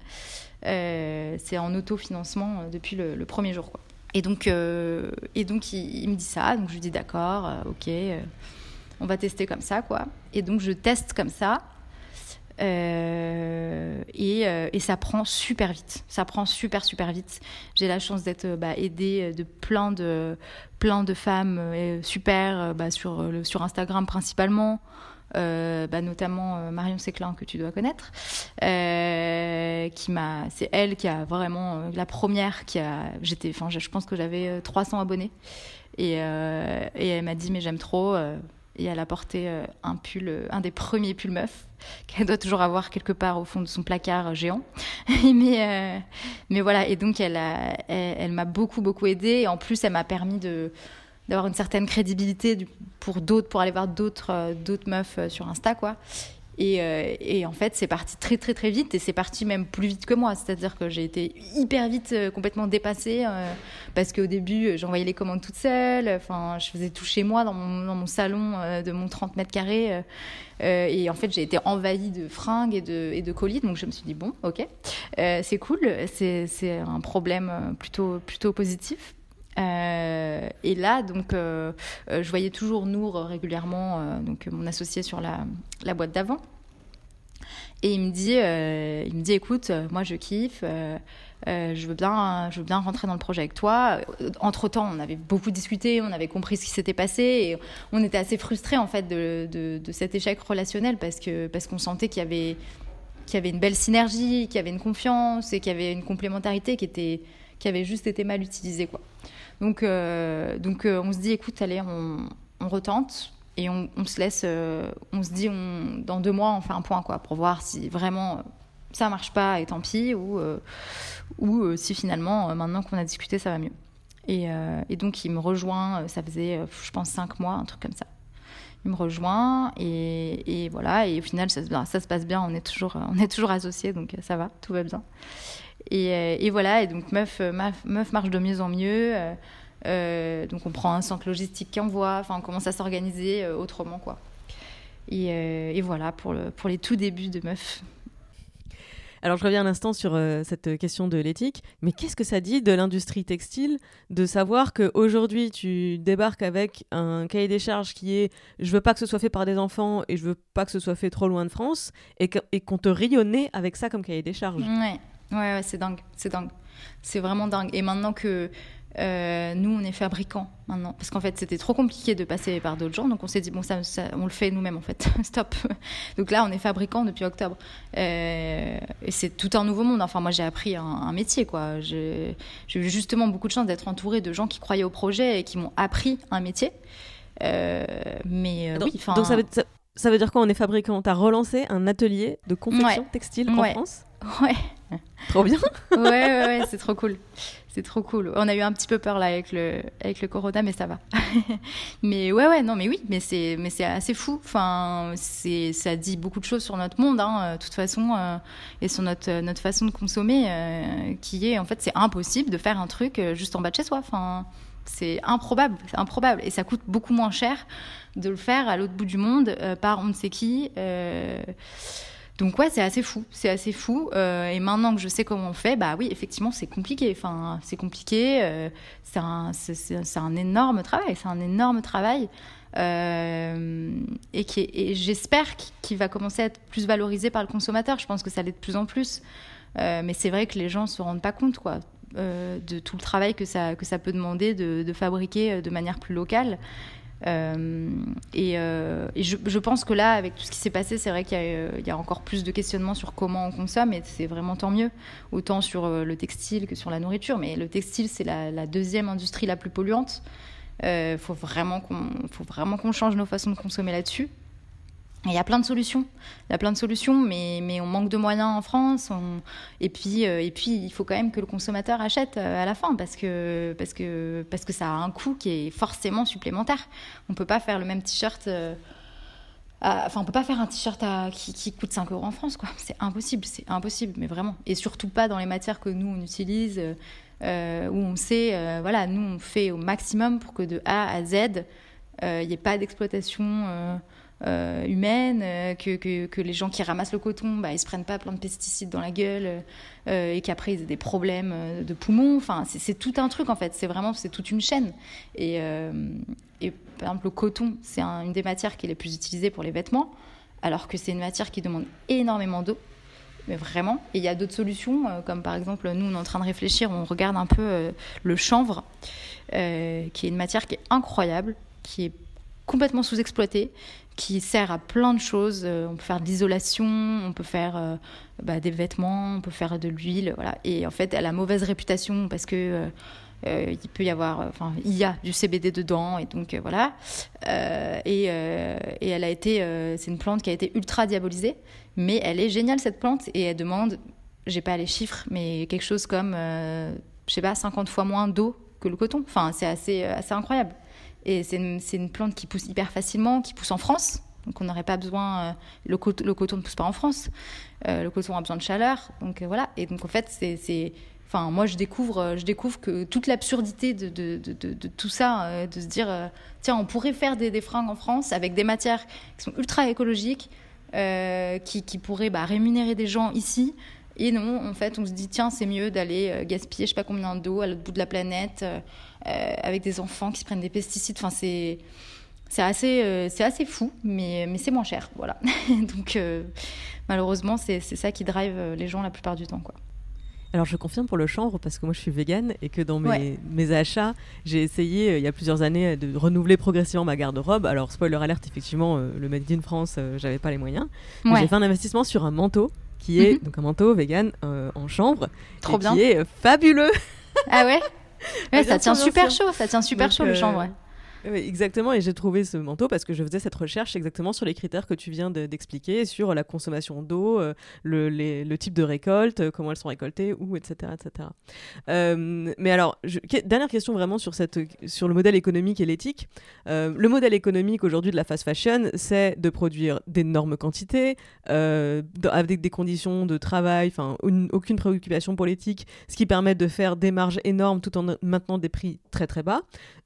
Euh, c'est en autofinancement euh, depuis le, premier jour. Et donc, euh, et donc il, me dit ça, donc je lui dis d'accord, ok, on va tester comme ça, quoi. Et donc je teste comme ça. Et, et, ça prend super vite. Ça prend super super vite. J'ai la chance d'être bah, aidée de plein de plein de femmes super bah, sur sur Instagram principalement. Euh, bah, notamment euh, Marion Séclin que tu dois connaître, euh, qui m'a, c'est elle qui a vraiment la première qui a, j'étais, enfin, je pense que j'avais 300 abonnés et, et elle m'a dit mais j'aime trop. et elle a porté un pull, un des premiers pulls meufs qu'elle doit toujours avoir quelque part au fond de son placard géant. mais, mais voilà, et donc elle, a, elle m'a beaucoup, beaucoup aidée. Et en plus, elle m'a permis de, d'avoir une certaine crédibilité pour d'autres, pour aller voir d'autres euh, d'autres meufs euh, sur Insta, quoi. Et, euh, et, en fait, c'est parti très très très vite et c'est parti même plus vite que moi. C'est-à-dire que j'ai été hyper vite complètement dépassée parce qu'au début, j'envoyais les commandes toute seule. Enfin, je faisais tout chez moi dans mon, dans mon salon de mon 30 mètres carrés. et en fait, j'ai été envahie de fringues et de, et de colis. Donc, je me suis dit, bon, ok, c'est cool. C'est un problème plutôt, plutôt positif. Euh, et là, donc, euh, euh, je voyais toujours Nour régulièrement, donc mon associé sur la, la boîte d'avant. Et il me dit, il me dit, écoute, moi je kiffe, je veux bien, je veux bien rentrer dans le projet avec toi. Entre temps, on avait beaucoup discuté, on avait compris ce qui s'était passé, et on était assez frustrés en fait de, de, de cet échec relationnel parce que parce qu'on sentait qu'il y avait qu'il y avait une belle synergie, qu'il y avait une confiance et qu'il y avait une complémentarité qui était qui avait juste été mal utilisée quoi. Donc, euh, donc euh, on se dit, écoute, allez, on, retente et on, se laisse, euh, on se dit, dans deux mois, on fait un point, quoi, pour voir si vraiment ça marche pas et tant pis, ou, ou si finalement, maintenant qu'on a discuté, ça va mieux. Et, donc, il me rejoint, ça faisait, je pense, cinq mois, un truc comme ça. Il me rejoint et, voilà, et au final, ça, ça, se passe bien, on est toujours, on est toujours associés, donc ça va, tout va bien. Euh, et, voilà, et donc Meuf, euh, Meuf, marche de mieux en mieux. Euh, donc on prend un centre logistique qui envoie, enfin on commence à s'organiser autrement quoi. Et, voilà pour, le, pour les tout débuts de Meuf. Alors je reviens un instant sur cette question de l'éthique, mais qu'est-ce que ça dit de l'industrie textile de savoir qu'aujourd'hui tu débarques avec un cahier des charges qui est je veux pas que ce soit fait par des enfants et je veux pas que ce soit fait trop loin de France et qu'on te rayonnait avec ça comme cahier des charges? Ouais. Ouais, c'est dingue, c'est dingue. C'est vraiment dingue. Et maintenant que euh, nous, on est fabricants maintenant, parce qu'en fait, c'était trop compliqué de passer par d'autres gens, donc on s'est dit bon, ça, on le fait nous-mêmes en fait. Stop. Donc là, on est fabricants depuis octobre, euh, et c'est tout un nouveau monde. Enfin, moi, j'ai appris un, métier, quoi. J'ai eu justement beaucoup de chance d'être entourée de gens qui croyaient au projet et qui m'ont appris un métier. Euh, mais donc, oui, donc ça veut, ça, veut dire quoi? On est fabricant T'as relancé un atelier de confection textile en France? Ouais. Trop bien. ouais, ouais, ouais c'est trop cool. C'est trop cool. On a eu un petit peu peur là avec le, avec le corona, mais ça va. mais ouais, ouais, non, mais oui, mais c'est, mais c'est assez fou. Enfin, c'est, ça dit beaucoup de choses sur notre monde, hein, de toute façon, euh, et sur notre, notre façon de consommer, euh, qui est, en fait, c'est impossible de faire un truc euh, juste en bas de chez soi. Enfin, c'est improbable, c'est improbable, et ça coûte beaucoup moins cher de le faire à l'autre bout du monde par on ne sait qui. Donc ouais, c'est assez fou, c'est assez fou. Euh, et maintenant que je sais comment on fait, bah oui, effectivement, c'est compliqué. Enfin, c'est compliqué. Euh, c'est un, un, énorme travail. C'est un énorme travail. Euh, et, et j'espère qu'il va commencer à être plus valorisé par le consommateur. Je pense que ça l'est de plus en plus. mais c'est vrai que les gens se rendent pas compte, quoi, de tout le travail que ça, que ça peut demander de, de fabriquer de manière plus locale. Euh, et, euh, je, pense que là, avec tout ce qui s'est passé, c'est vrai qu'il y, a encore plus de questionnements sur comment on consomme, et c'est vraiment tant mieux, autant sur euh, le textile que sur la nourriture. Mais le textile, c'est la, deuxième industrie la plus polluante. Il faut vraiment qu'on change nos façons de consommer là-dessus. Il y a plein de solutions. Il y a plein de solutions, mais, mais on manque de moyens en France. Et, puis, euh, et puis, il faut quand même que le consommateur achète euh, à la fin parce que, parce, que, parce que ça a un coût qui est forcément supplémentaire. On ne peut pas faire le même t-shirt. Euh, enfin, on peut pas faire un t-shirt qui, coûte 5 euros en France, quoi. C'est impossible, c'est impossible, mais vraiment. Et surtout pas dans les matières que nous, on utilise, où on sait, voilà, nous, on fait au maximum pour que de A à Z, il n'y ait pas d'exploitation euh, humaine, euh, que, que, les gens qui ramassent le coton, bah, ils se prennent pas plein de pesticides dans la gueule euh, et qu'après ils aient des problèmes de poumons. Enfin, c'est tout un truc en fait. C'est vraiment c'est toute une chaîne. Et, et, par exemple le coton, c'est une des matières qui est les plus utilisées pour les vêtements, alors que c'est une matière qui demande énormément d'eau. Mais vraiment. Et il y a d'autres solutions, comme par exemple, nous, on est en train de réfléchir, on regarde un peu le chanvre, qui est une matière qui est incroyable, qui est complètement sous-exploitée, qui sert à plein de choses. Euh, on peut faire de l'isolation, on peut faire euh, bah, des vêtements, on peut faire de l'huile, voilà. Et en fait, elle a mauvaise réputation parce que euh, il peut y avoir, enfin, il y a du CBD dedans, et donc voilà. Et, elle a été, c'est une plante qui a été ultra diabolisée, mais elle est géniale cette plante et elle demande, j'ai pas les chiffres, mais quelque chose comme, je sais pas, 50 fois moins d'eau que le coton. Enfin, c'est assez incroyable. Et c'est une, plante qui pousse hyper facilement, qui pousse en France. Donc on n'aurait pas besoin. Euh, le, coton, le, coton ne pousse pas en France. Euh, le coton a besoin de chaleur. Donc euh, voilà. Et donc en fait, c'est. Enfin, moi, je découvre, je découvre que toute l'absurdité de, tout ça, de se dire, tiens, on pourrait faire des, fringues en France avec des matières qui sont ultra écologiques, qui, qui, pourraient bah, rémunérer des gens ici. Et non, en fait, on se dit, tiens, c'est mieux d'aller gaspiller je sais pas combien d'eau à l'autre bout de la planète euh, avec des enfants qui se prennent des pesticides. Enfin, c'est c'est assez, euh, c'est assez fou, mais, mais c'est moins cher. Voilà. Donc, euh, malheureusement, c'est ça qui drive les gens la plupart du temps. Quoi. Alors je confirme pour le chanvre parce que moi je suis végane et que dans mes, mes achats, j'ai essayé il y a plusieurs années de renouveler progressivement ma garde-robe. Alors spoiler alerte, effectivement, le Made in France, j'avais pas les moyens. J'ai fait un investissement sur un manteau qui est mhm. donc un manteau vegan en chanvre, Trop bien. qui est fabuleux. Ah ouais Ouais, ça tient super chaud, ça tient super chaud le euh, chanvre. Exactement, et j'ai trouvé ce manteau parce que je faisais cette recherche exactement sur les critères que tu viens d'expliquer, sur la consommation d'eau, euh, le, type de récolte, euh, comment elles sont récoltées, où, etc. etc. Euh, mais alors, dernière question vraiment sur, cette, sur le modèle économique et l'éthique. le modèle économique aujourd'hui de la fast fashion, c'est de produire d'énormes quantités, avec des conditions de travail, enfin aucune préoccupation pour l'éthique, ce qui permet de faire des marges énormes tout en maintenant des prix très très bas.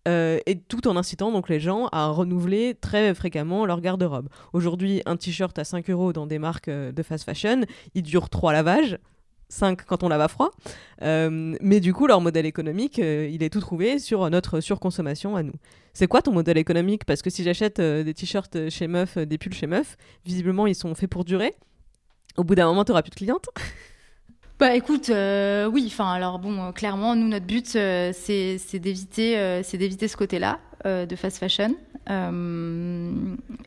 Et tout en incitant donc les gens à renouveler très fréquemment leur garde-robe. Aujourd'hui, un t-shirt à 5 euros dans des marques euh, de fast fashion, il dure 3 lavages. 5 quand on lave à froid. Euh, mais du coup, leur modèle économique, il est tout trouvé sur notre surconsommation à nous. C'est quoi ton modèle économique? Parce que si j'achète des t-shirts chez Meuf, des pulls chez Meuf, visiblement, ils sont faits pour durer. Au bout d'un moment, tu n'auras plus de clientes? Bah écoute, euh, oui, enfin alors bon, euh, clairement, nous notre but euh, c'est d'éviter c'est d'éviter ce côté-là de fast fashion.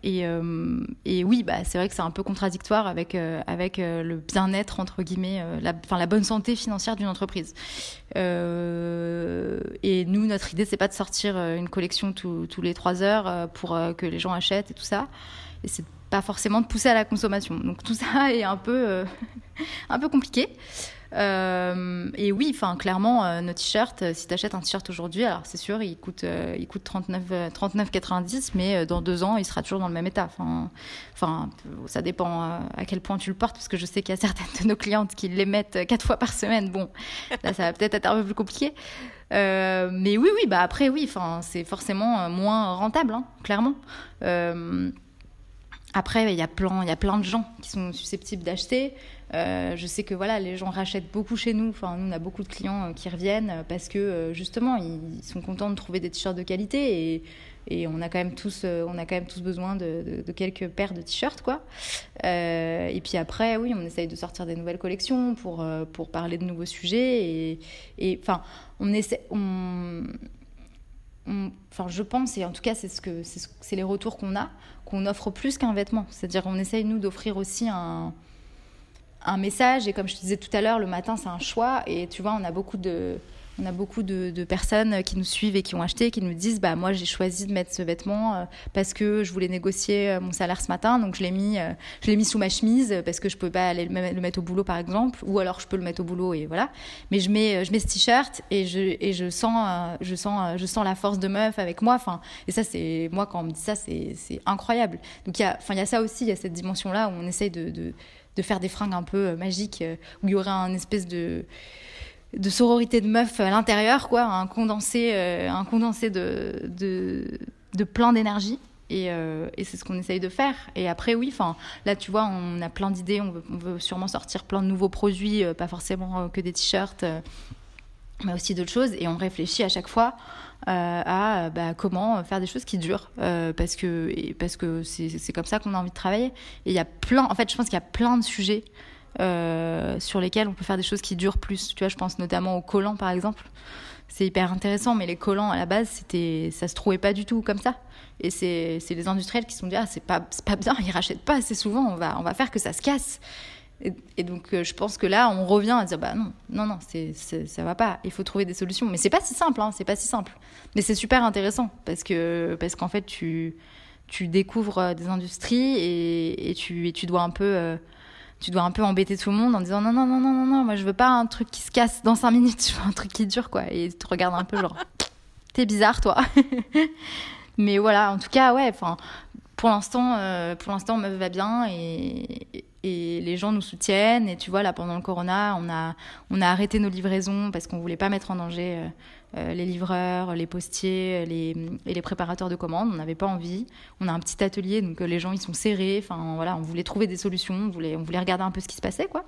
et, et oui, bah c'est vrai que c'est un peu contradictoire avec avec le bien-être entre guillemets, la, la bonne santé financière d'une entreprise. et nous, notre idée c'est pas de sortir une collection tous les trois heures pour que les gens achètent et tout ça. Et c'est pas forcément de pousser à la consommation. Donc tout ça est un peu, euh, un peu compliqué. Euh, et oui, enfin clairement, euh, nos t-shirts, si tu achètes un t-shirt aujourd'hui, alors c'est sûr, il coûte, il coûte 39, 39,90, mais dans deux ans, il sera toujours dans le même état. Enfin, ça dépend à quel point tu le portes, parce que je sais qu'il y a certaines de nos clientes qui les mettent quatre fois par semaine. Bon, là, ça va peut-être être un peu plus compliqué. mais oui, oui, bah après, oui, c'est forcément moins rentable, hein, clairement. Après, il y a plein, il y a plein de gens qui sont susceptibles d'acheter. Euh, je sais que voilà, les gens rachètent beaucoup chez nous. Enfin, nous, on a beaucoup de clients euh, qui reviennent euh, parce que justement, ils sont contents de trouver des t-shirts de qualité et, et, on a quand même tous, on a quand même tous besoin de, quelques paires de t-shirts, et puis après, oui, on essaye de sortir des nouvelles collections pour pour parler de nouveaux sujets et, et enfin, on essaie, enfin je pense et en tout cas c'est ce que c'est les retours qu'on a qu'on offre plus qu'un vêtement. C'est-à-dire on essaye nous d'offrir aussi un un message. Et comme je te disais tout à l'heure le matin c'est un choix. Et tu vois on a beaucoup de on a beaucoup de, personnes qui nous suivent et qui ont acheté, qui nous disent bah moi j'ai choisi de mettre ce vêtement euh, parce que je voulais négocier euh, mon salaire ce matin, donc je l'ai mis, euh, je l'ai mis sous ma chemise parce que je peux pas aller le mettre au boulot par exemple, ou alors je peux le mettre au boulot et voilà. Mais je mets, je mets ce t-shirt et je et je sens, je sens, je sens la force de meuf avec moi. Enfin et ça c'est moi quand on me dit ça c'est incroyable. Donc il y a, enfin y a ça aussi, il y a cette dimension là où on essaye de, de, de faire des fringues un peu magiques où il y aurait un espèce de de sororité de meufs à l'intérieur, quoi, un condensé, euh, un condensé de, de, plein d'énergie. Euh, et, c'est ce qu'on essaye de faire. Et après, oui, enfin, là, tu vois, on a plein d'idées. On veut, sûrement sortir plein de nouveaux produits, euh, pas forcément que des t-shirts, mais aussi d'autres choses. Et on réfléchit à chaque fois à bah, comment faire des choses qui durent, parce que parce que c'est comme ça qu'on a envie de travailler. Et il y a plein, en fait, je pense qu'il y a plein de sujets euh, sur lesquels on peut faire des choses qui durent plus. Tu vois, je pense notamment aux collants, par exemple. C'est hyper intéressant, mais les collants, à la base, c'était, ça se trouvait pas du tout comme ça. Et c'est, les industriels qui se sont dit, ah, c'est pas, pas bien, ils rachètent pas assez souvent, on va, on va faire que ça se casse. Et, donc, euh, je pense que là, on revient à dire, bah non, non, non, c'est, ça va pas. Il faut trouver des solutions. Mais c'est pas si simple, hein, c'est pas si simple. Mais c'est super intéressant parce que, parce qu'en fait, tu, tu découvres euh, des industries et tu, et tu dois un peu tu dois un peu embêter tout le monde en disant non, non, non, non, non, moi je veux pas un truc qui se casse dans 5 minutes, je veux un truc qui dure, quoi. Et tu te regardes un peu genre, t'es bizarre, toi. Mais voilà, en tout cas, ouais, pour l'instant, euh, pour l'instant, meuf va bien et, et les gens nous soutiennent. Et tu vois, là, pendant le corona, on a, on a arrêté nos livraisons parce qu'on voulait pas mettre en danger euh, les livreurs, les postiers et les préparateurs de commandes. On n'avait pas envie. On a un petit atelier, donc les gens, ils sont serrés. Enfin, voilà, on voulait trouver des solutions. On voulait, on voulait regarder un peu ce qui se passait, quoi.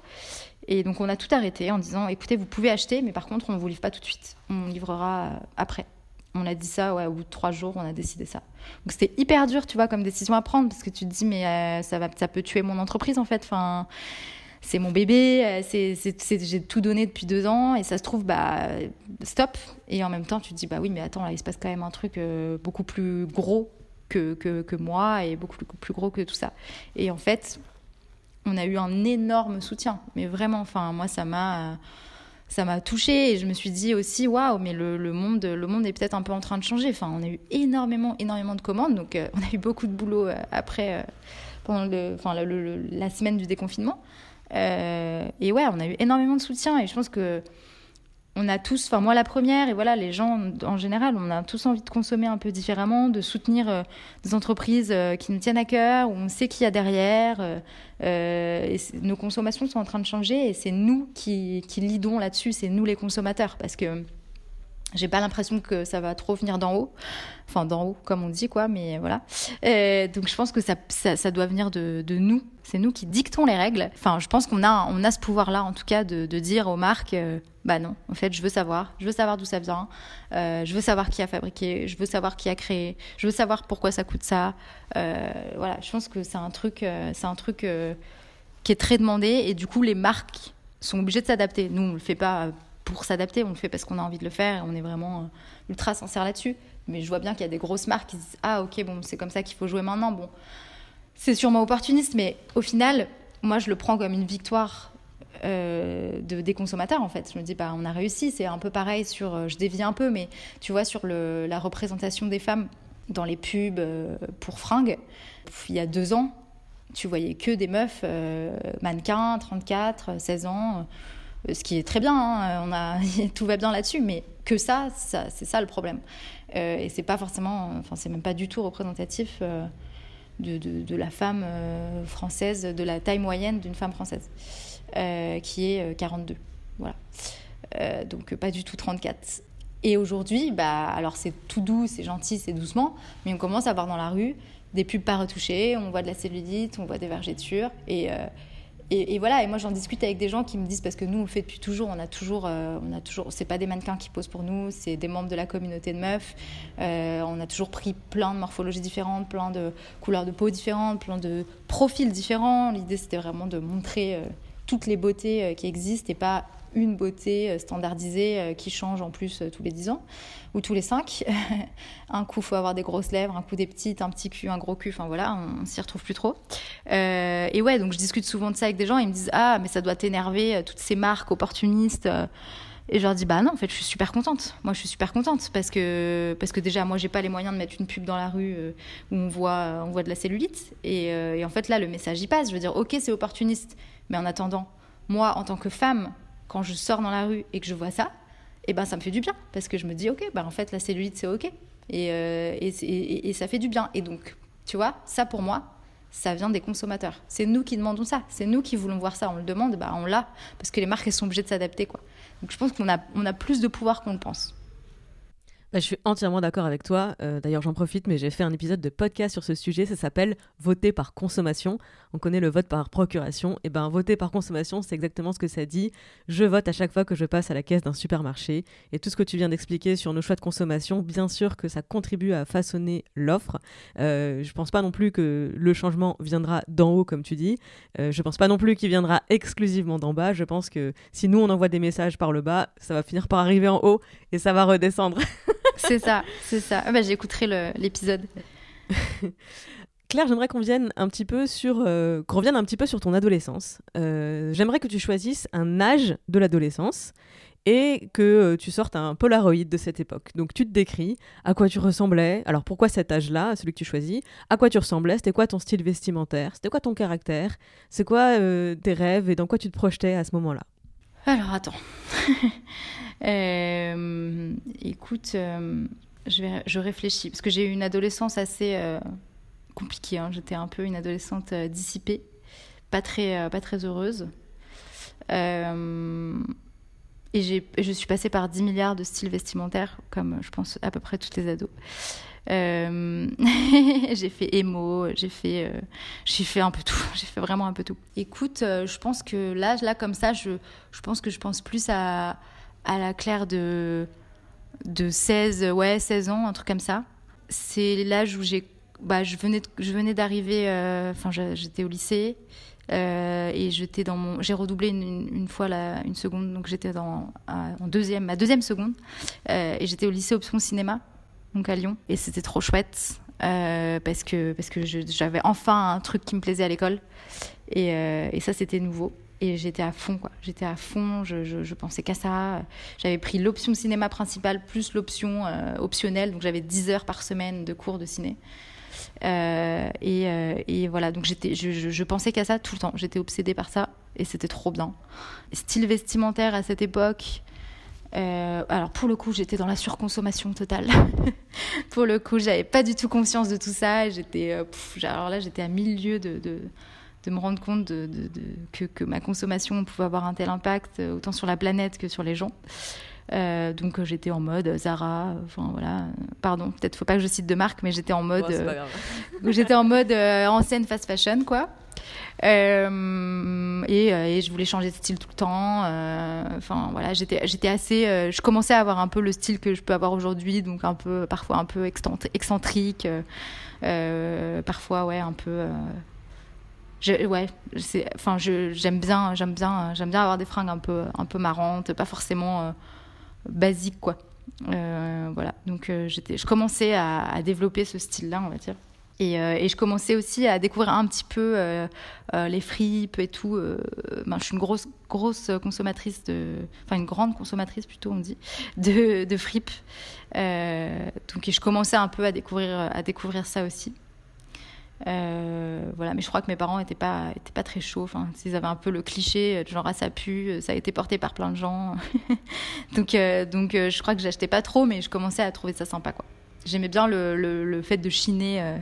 Et donc, on a tout arrêté en disant, écoutez, vous pouvez acheter, mais par contre, on ne vous livre pas tout de suite. On livrera après. On a dit ça, ouais, au bout de trois jours, on a décidé ça. Donc c'était hyper dur, tu vois, comme décision à prendre, parce que tu te dis, mais euh, ça, va, ça peut tuer mon entreprise, en fait. Enfin, c'est mon bébé, euh, j'ai tout donné depuis deux ans, et ça se trouve, bah, stop. Et en même temps, tu te dis, bah oui, mais attends, là, il se passe quand même un truc euh, beaucoup plus gros que, que, que, moi, et beaucoup plus gros que tout ça. Et en fait, on a eu un énorme soutien, mais vraiment, enfin, moi, ça m'a ça m'a touchée et je me suis dit aussi waouh mais le, le, monde le monde est peut-être un peu en train de changer enfin on a eu énormément énormément de commandes donc euh, on a eu beaucoup de boulot après pendant le enfin la semaine du déconfinement et ouais on a eu énormément de soutien et je pense que on a tous, enfin moi la première, et voilà, les gens en général, on a tous envie de consommer un peu différemment, de soutenir euh, des entreprises euh, qui nous tiennent à cœur, où on sait qui y a derrière. Euh, nos consommations sont en train de changer et c'est nous qui, qui lidons là-dessus, c'est nous les consommateurs, parce que j'ai pas l'impression que ça va trop venir d'en haut. Enfin, d'en haut, comme on dit, quoi, mais voilà. donc, je pense que ça, ça, doit venir de, nous. C'est nous qui dictons les règles. Enfin, je pense qu'on a, on a ce pouvoir-là, en tout cas, de, dire aux marques bah non, en fait, je veux savoir. Je veux savoir d'où ça vient. Euh, je veux savoir qui a fabriqué. Je veux savoir qui a créé. Je veux savoir pourquoi ça coûte ça. Euh, voilà, je pense que c'est un truc, euh, c'est un truc qui est très demandé. Et du coup, les marques sont obligées de s'adapter. Nous, on le fait pas pour s'adapter. On le fait parce qu'on a envie de le faire. Et on est vraiment ultra sincère là-dessus. Mais je vois bien qu'il y a des grosses marques qui disent ah ok bon c'est comme ça qu'il faut jouer maintenant. Bon, c'est sûrement opportuniste, mais au final, moi je le prends comme une victoire euh, de, des consommateurs en fait. Je me dis bah on a réussi, c'est un peu pareil sur, euh, je dévie un peu, mais tu vois sur la représentation des femmes dans les pubs euh, pour fringues, il y a deux ans, tu voyais que des meufs mannequins, 34, 16 ans, ce qui est très bien, hein, on a, tout va bien là-dessus, mais que ça, c'est ça le problème. et c'est pas forcément, enfin c'est même pas du tout représentatif. De, de, la femme française, de la taille moyenne d'une femme française. Euh, qui est 42. Euh, voilà. Euh, donc pas du tout 34. Et aujourd'hui, bah, alors c'est tout doux, c'est gentil, c'est doucement, mais on commence à voir dans la rue des pubs pas retouchées, on voit de la cellulite, on voit des vergetures. Et, et, voilà, et moi j'en discute avec des gens qui me disent, parce que nous on le fait depuis toujours, on a toujours, on a toujours c'est pas des mannequins qui posent pour nous, c'est des membres de la communauté de meufs. on a toujours pris plein de morphologies différentes, plein de couleurs de peau différentes, plein de profils différents. L'idée c'était vraiment de montrer toutes les beautés euh, qui existent et pas une beauté euh, standardisée euh, qui change en plus tous les 10 ans ou tous les 5. un coup, faut avoir des grosses lèvres, un coup des petites, un petit cul, un gros cul, enfin voilà, on, s'y retrouve plus trop. et ouais, donc je discute souvent de ça avec des gens, ils me disent Ah, mais ça doit t'énerver, toutes ces marques opportunistes. Et je leur dis bah non, en fait, je suis super contente. Moi, je suis super contente parce que parce que déjà, moi, j'ai pas les moyens de mettre une pub dans la rue euh, où on voit on voit de la cellulite. Et, euh, et, en fait, là, le message y passe. Je veux dire, ok, c'est opportuniste, mais en attendant, moi, en tant que femme, quand je sors dans la rue et que je vois ça, eh ben ça me fait du bien parce que je me dis ok, bah en fait, la cellulite c'est ok. Et, euh, et, et ça fait du bien. Et donc, tu vois, ça pour moi, ça vient des consommateurs. C'est nous qui demandons ça. C'est nous qui voulons voir ça. On le demande, bah on l'a. Parce que les marques, elles sont obligées de s'adapter, quoi. Donc je pense qu'on a, on a plus de pouvoir qu'on le pense. Bah, je suis entièrement d'accord avec toi. Euh, d'ailleurs, j'en profite, mais j'ai fait un épisode de podcast sur ce sujet. Ça s'appelle Voter par consommation. On connaît le vote par procuration. Et ben, voter par consommation, c'est exactement ce que ça dit. Je vote à chaque fois que je passe à la caisse d'un supermarché. Et tout ce que tu viens d'expliquer sur nos choix de consommation, bien sûr que ça contribue à façonner l'offre. Euh, je pense pas non plus que le changement viendra d'en haut, comme tu dis. Euh, je pense pas non plus qu'il viendra exclusivement d'en bas. Je pense que si nous on envoie des messages par le bas, ça va finir par arriver en haut et ça va redescendre. c'est ça, c'est ça. Ah bah, J'écouterai l'épisode. Claire, j'aimerais qu'on vienne un petit peu sur, euh, qu'on revienne un petit peu sur ton adolescence. Euh, j'aimerais que tu choisisses un âge de l'adolescence et que euh, tu sortes un Polaroid de cette époque. Donc tu te décris à quoi tu ressemblais. Alors pourquoi cet âge-là, celui que tu choisis? À quoi tu ressemblais? C'était quoi ton style vestimentaire? C'était quoi ton caractère? C'est quoi tes rêves et dans quoi tu te projetais à ce moment-là? Alors attends. Euh, écoute, euh, je, réfléchis, parce que j'ai eu une adolescence assez euh, compliquée. Hein. J'étais un peu une adolescente dissipée, pas très, pas très heureuse. et je suis passée par 10 milliards de styles vestimentaires, comme je pense à peu près toutes les ados. j'ai fait émo, j'ai fait, j'ai fait un peu tout, j'ai fait vraiment un peu tout. Écoute, je pense que là, là comme ça, je, je pense que je pense plus à, à la Claire de, de 16, ouais, 16 ans, un truc comme ça. C'est l'âge où j'ai, bah, je venais, d'arriver, euh, enfin, j'étais au lycée. Euh, et j'étais dans mon, j'ai redoublé une, fois la, une seconde, donc j'étais dans en deuxième, ma deuxième seconde, euh, et j'étais au lycée option cinéma, donc à Lyon, et c'était trop chouette parce que parce que j'avais enfin un truc qui me plaisait à l'école, et, et ça c'était nouveau. Et j'étais à fond, quoi. J'étais à fond, je, je, pensais qu'à ça. J'avais pris l'option cinéma principale plus l'option euh, optionnelle, donc j'avais 10 heures par semaine de cours de ciné. Euh, et, euh, et, voilà, donc j'étais, je, je, pensais qu'à ça tout le temps. J'étais obsédée par ça et c'était trop bien. Style vestimentaire à cette époque. Alors pour le coup, j'étais dans la surconsommation totale. pour le coup, j'avais pas du tout conscience de tout ça. J'étais, alors là, j'étais à mille lieues de, de de me rendre compte de, que, que, ma consommation pouvait avoir un tel impact euh, autant sur la planète que sur les gens. Euh, donc euh, j'étais en mode Zara, enfin voilà, pardon, peut-être faut pas que je cite de marque, mais j'étais en mode, j'étais en mode ancienne fast fashion quoi. Et, et, je voulais changer de style tout le temps. Enfin voilà, j'étais assez, je commençais à avoir un peu le style que je peux avoir aujourd'hui, donc un peu parfois un peu excentrique, parfois ouais un peu ouais, enfin, j'aime bien, j'aime bien, j'aime bien avoir des fringues un peu, un peu marrantes, pas forcément euh, basiques, quoi. Euh, voilà, donc euh, j'étais, je commençais à, développer ce style-là, on va dire. Et, et, je commençais aussi à découvrir un petit peu les fripes et tout. Ben, je suis une grosse, grosse consommatrice de, enfin une grande consommatrice plutôt, on dit, de, de fripes. donc je commençais un peu à découvrir, à découvrir ça aussi. Euh, voilà, mais je crois que mes parents n'étaient pas, étaient pas très chauds. Enfin, ils avaient un peu le cliché, euh, genre ah, ça pue, euh, ça a été porté par plein de gens. donc, donc je crois que j'achetais pas trop, mais je commençais à trouver ça sympa. quoi. J'aimais bien le, le, fait de chiner,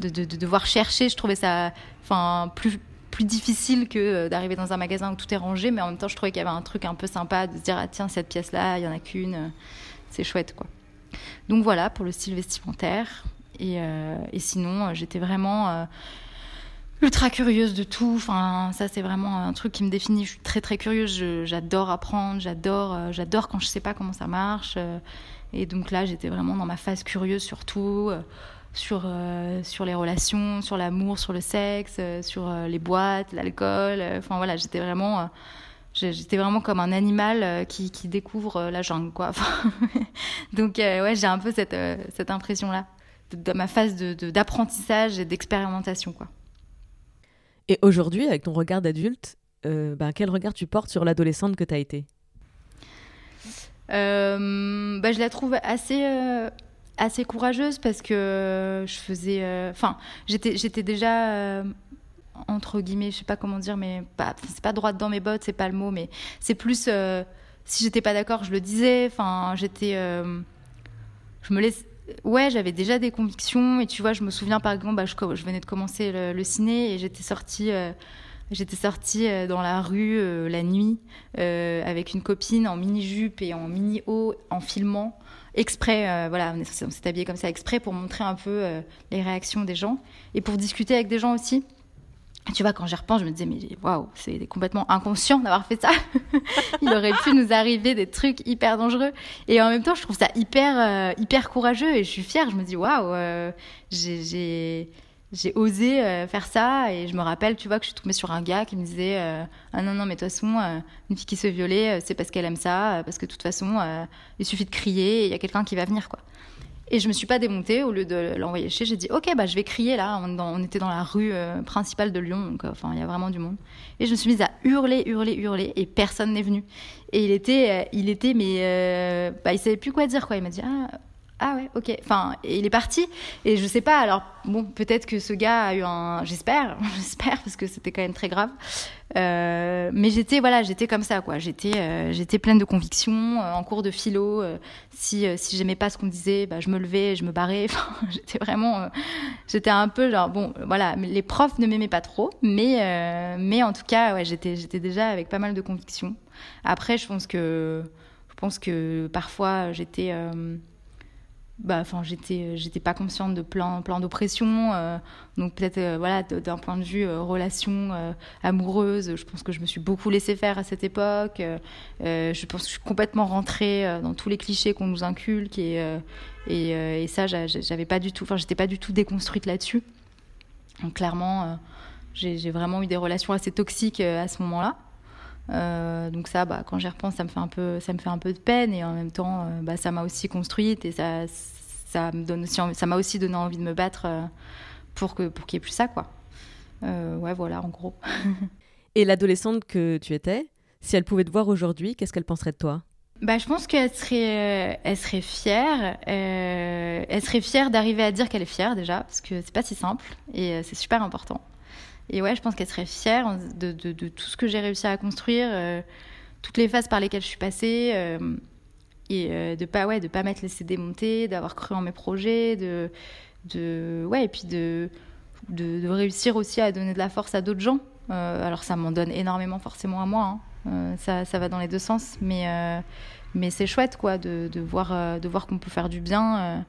de, de, de, devoir chercher. Je trouvais ça enfin, plus, plus difficile que d'arriver dans un magasin où tout est rangé, mais en même temps, je trouvais qu'il y avait un truc un peu sympa de se dire ah, tiens, cette pièce-là, il y en a qu'une. C'est chouette, quoi. Donc voilà pour le style vestimentaire. Euh, et, sinon, euh, j'étais vraiment euh, ultra curieuse de tout. Enfin, ça, c'est vraiment un truc qui me définit. Je suis très, très curieuse. J'adore apprendre. J'adore, j'adore quand je sais pas comment ça marche. et donc là, j'étais vraiment dans ma phase curieuse sur tout. sur, les relations, sur l'amour, sur le sexe, sur les boîtes, l'alcool. Enfin voilà, j'étais vraiment, j'étais vraiment comme un animal qui, qui découvre la jungle, quoi. donc ouais, j'ai un peu cette, cette impression-là de, ma phase d'apprentissage et d'expérimentation. quoi. Et aujourd'hui, avec ton regard d'adulte, euh, ben, quel regard tu portes sur l'adolescente que tu as été? Euh, bah, Je la trouve assez, assez courageuse parce que je faisais. Enfin, j'étais, déjà. entre guillemets, je sais pas comment dire, mais c'est pas droite dans mes bottes, c'est pas le mot, mais c'est plus. si j'étais pas d'accord, je le disais. Enfin, j'étais. je me laisse ouais, j'avais déjà des convictions. Et tu vois, je me souviens par exemple, bah, je, venais de commencer le, ciné et j'étais sortie. Euh, j'étais sortie euh, dans la rue euh, la nuit avec une copine en mini-jupe et en mini-haut en filmant exprès, voilà, on s'est habillé comme ça exprès pour montrer un peu les réactions des gens et pour discuter avec des gens aussi tu vois, quand j'y repense, je me disais, mais waouh, c'est complètement inconscient d'avoir fait ça. Il aurait pu nous arriver des trucs hyper dangereux. Et en même temps, je trouve ça hyper, euh, hyper courageux et je suis fière. Je me dis, waouh, euh, j'ai osé euh, faire ça. Et je me rappelle, tu vois, que je suis tombée sur un gars qui me disait, ah non, non, mais de toute façon, une fille qui se fait violer, c'est parce qu'elle aime ça, parce que de toute façon, il suffit de crier il y a quelqu'un qui va venir, quoi. Et je me suis pas démontée. Au lieu de l'envoyer chez, j'ai dit ok, bah je vais crier là. On, était dans la rue euh, principale de Lyon, donc euh, enfin il y a vraiment du monde. Et je me suis mise à hurler, hurler, hurler, et personne n'est venu. Et il était, euh, il était, mais bah il savait plus quoi dire quoi. Il m'a dit ah ah ouais, ok. Enfin, il est parti. Et je sais pas. Alors bon, peut-être que ce gars a eu un. J'espère, j'espère parce que c'était quand même très grave. Euh, mais j'étais voilà, j'étais comme ça quoi. J'étais euh, j'étais pleine de convictions. Euh, en cours de philo, si si j'aimais pas ce qu'on me disait, bah, je me levais, je me barrais. J'étais vraiment, j'étais un peu genre bon, voilà. Les profs ne m'aimaient pas trop, mais mais en tout cas, ouais, j'étais j'étais déjà avec pas mal de convictions. Après, je pense que je pense que parfois j'étais bah j'étais euh, j'étais pas consciente de plein plein d'oppression euh, donc peut-être euh, voilà d'un point de vue relation amoureuse je pense que je me suis beaucoup laissé faire à cette époque je pense que je suis complètement rentrée dans tous les clichés qu'on nous inculque et et, et, ça j'avais pas du tout enfin j'étais pas du tout déconstruite là-dessus. Donc clairement j'ai vraiment eu des relations assez toxiques à ce moment-là donc ça, bah, quand j'y repense, ça me fait un peu, ça me fait un peu de peine et en même temps, bah, ça m'a aussi construite et ça, ça me donne aussi, ça m'a aussi donné envie de me battre euh, pour que pour qu'il n'y ait plus ça, quoi. Euh, ouais, voilà, en gros. Et l'adolescente que tu étais, si elle pouvait te voir aujourd'hui, qu'est-ce qu'elle penserait de toi? Bah, je pense qu'elle serait, euh, elle serait fière. elle serait fière d'arriver à dire qu'elle est fière déjà, parce que c'est pas si simple et c'est super important. Et ouais, je pense qu'elle serait fière de, tout ce que j'ai réussi à construire, toutes les phases par lesquelles je suis passée et euh, de pas ouais pas m'être laissé démonter d'avoir cru en mes projets de ouais et puis de réussir aussi à donner de la force à d'autres gens euh, alors ça m'en donne énormément forcément à moi hein. euh, ça, ça va dans les deux sens mais mais c'est chouette quoi de voir de voir qu'on peut faire du bien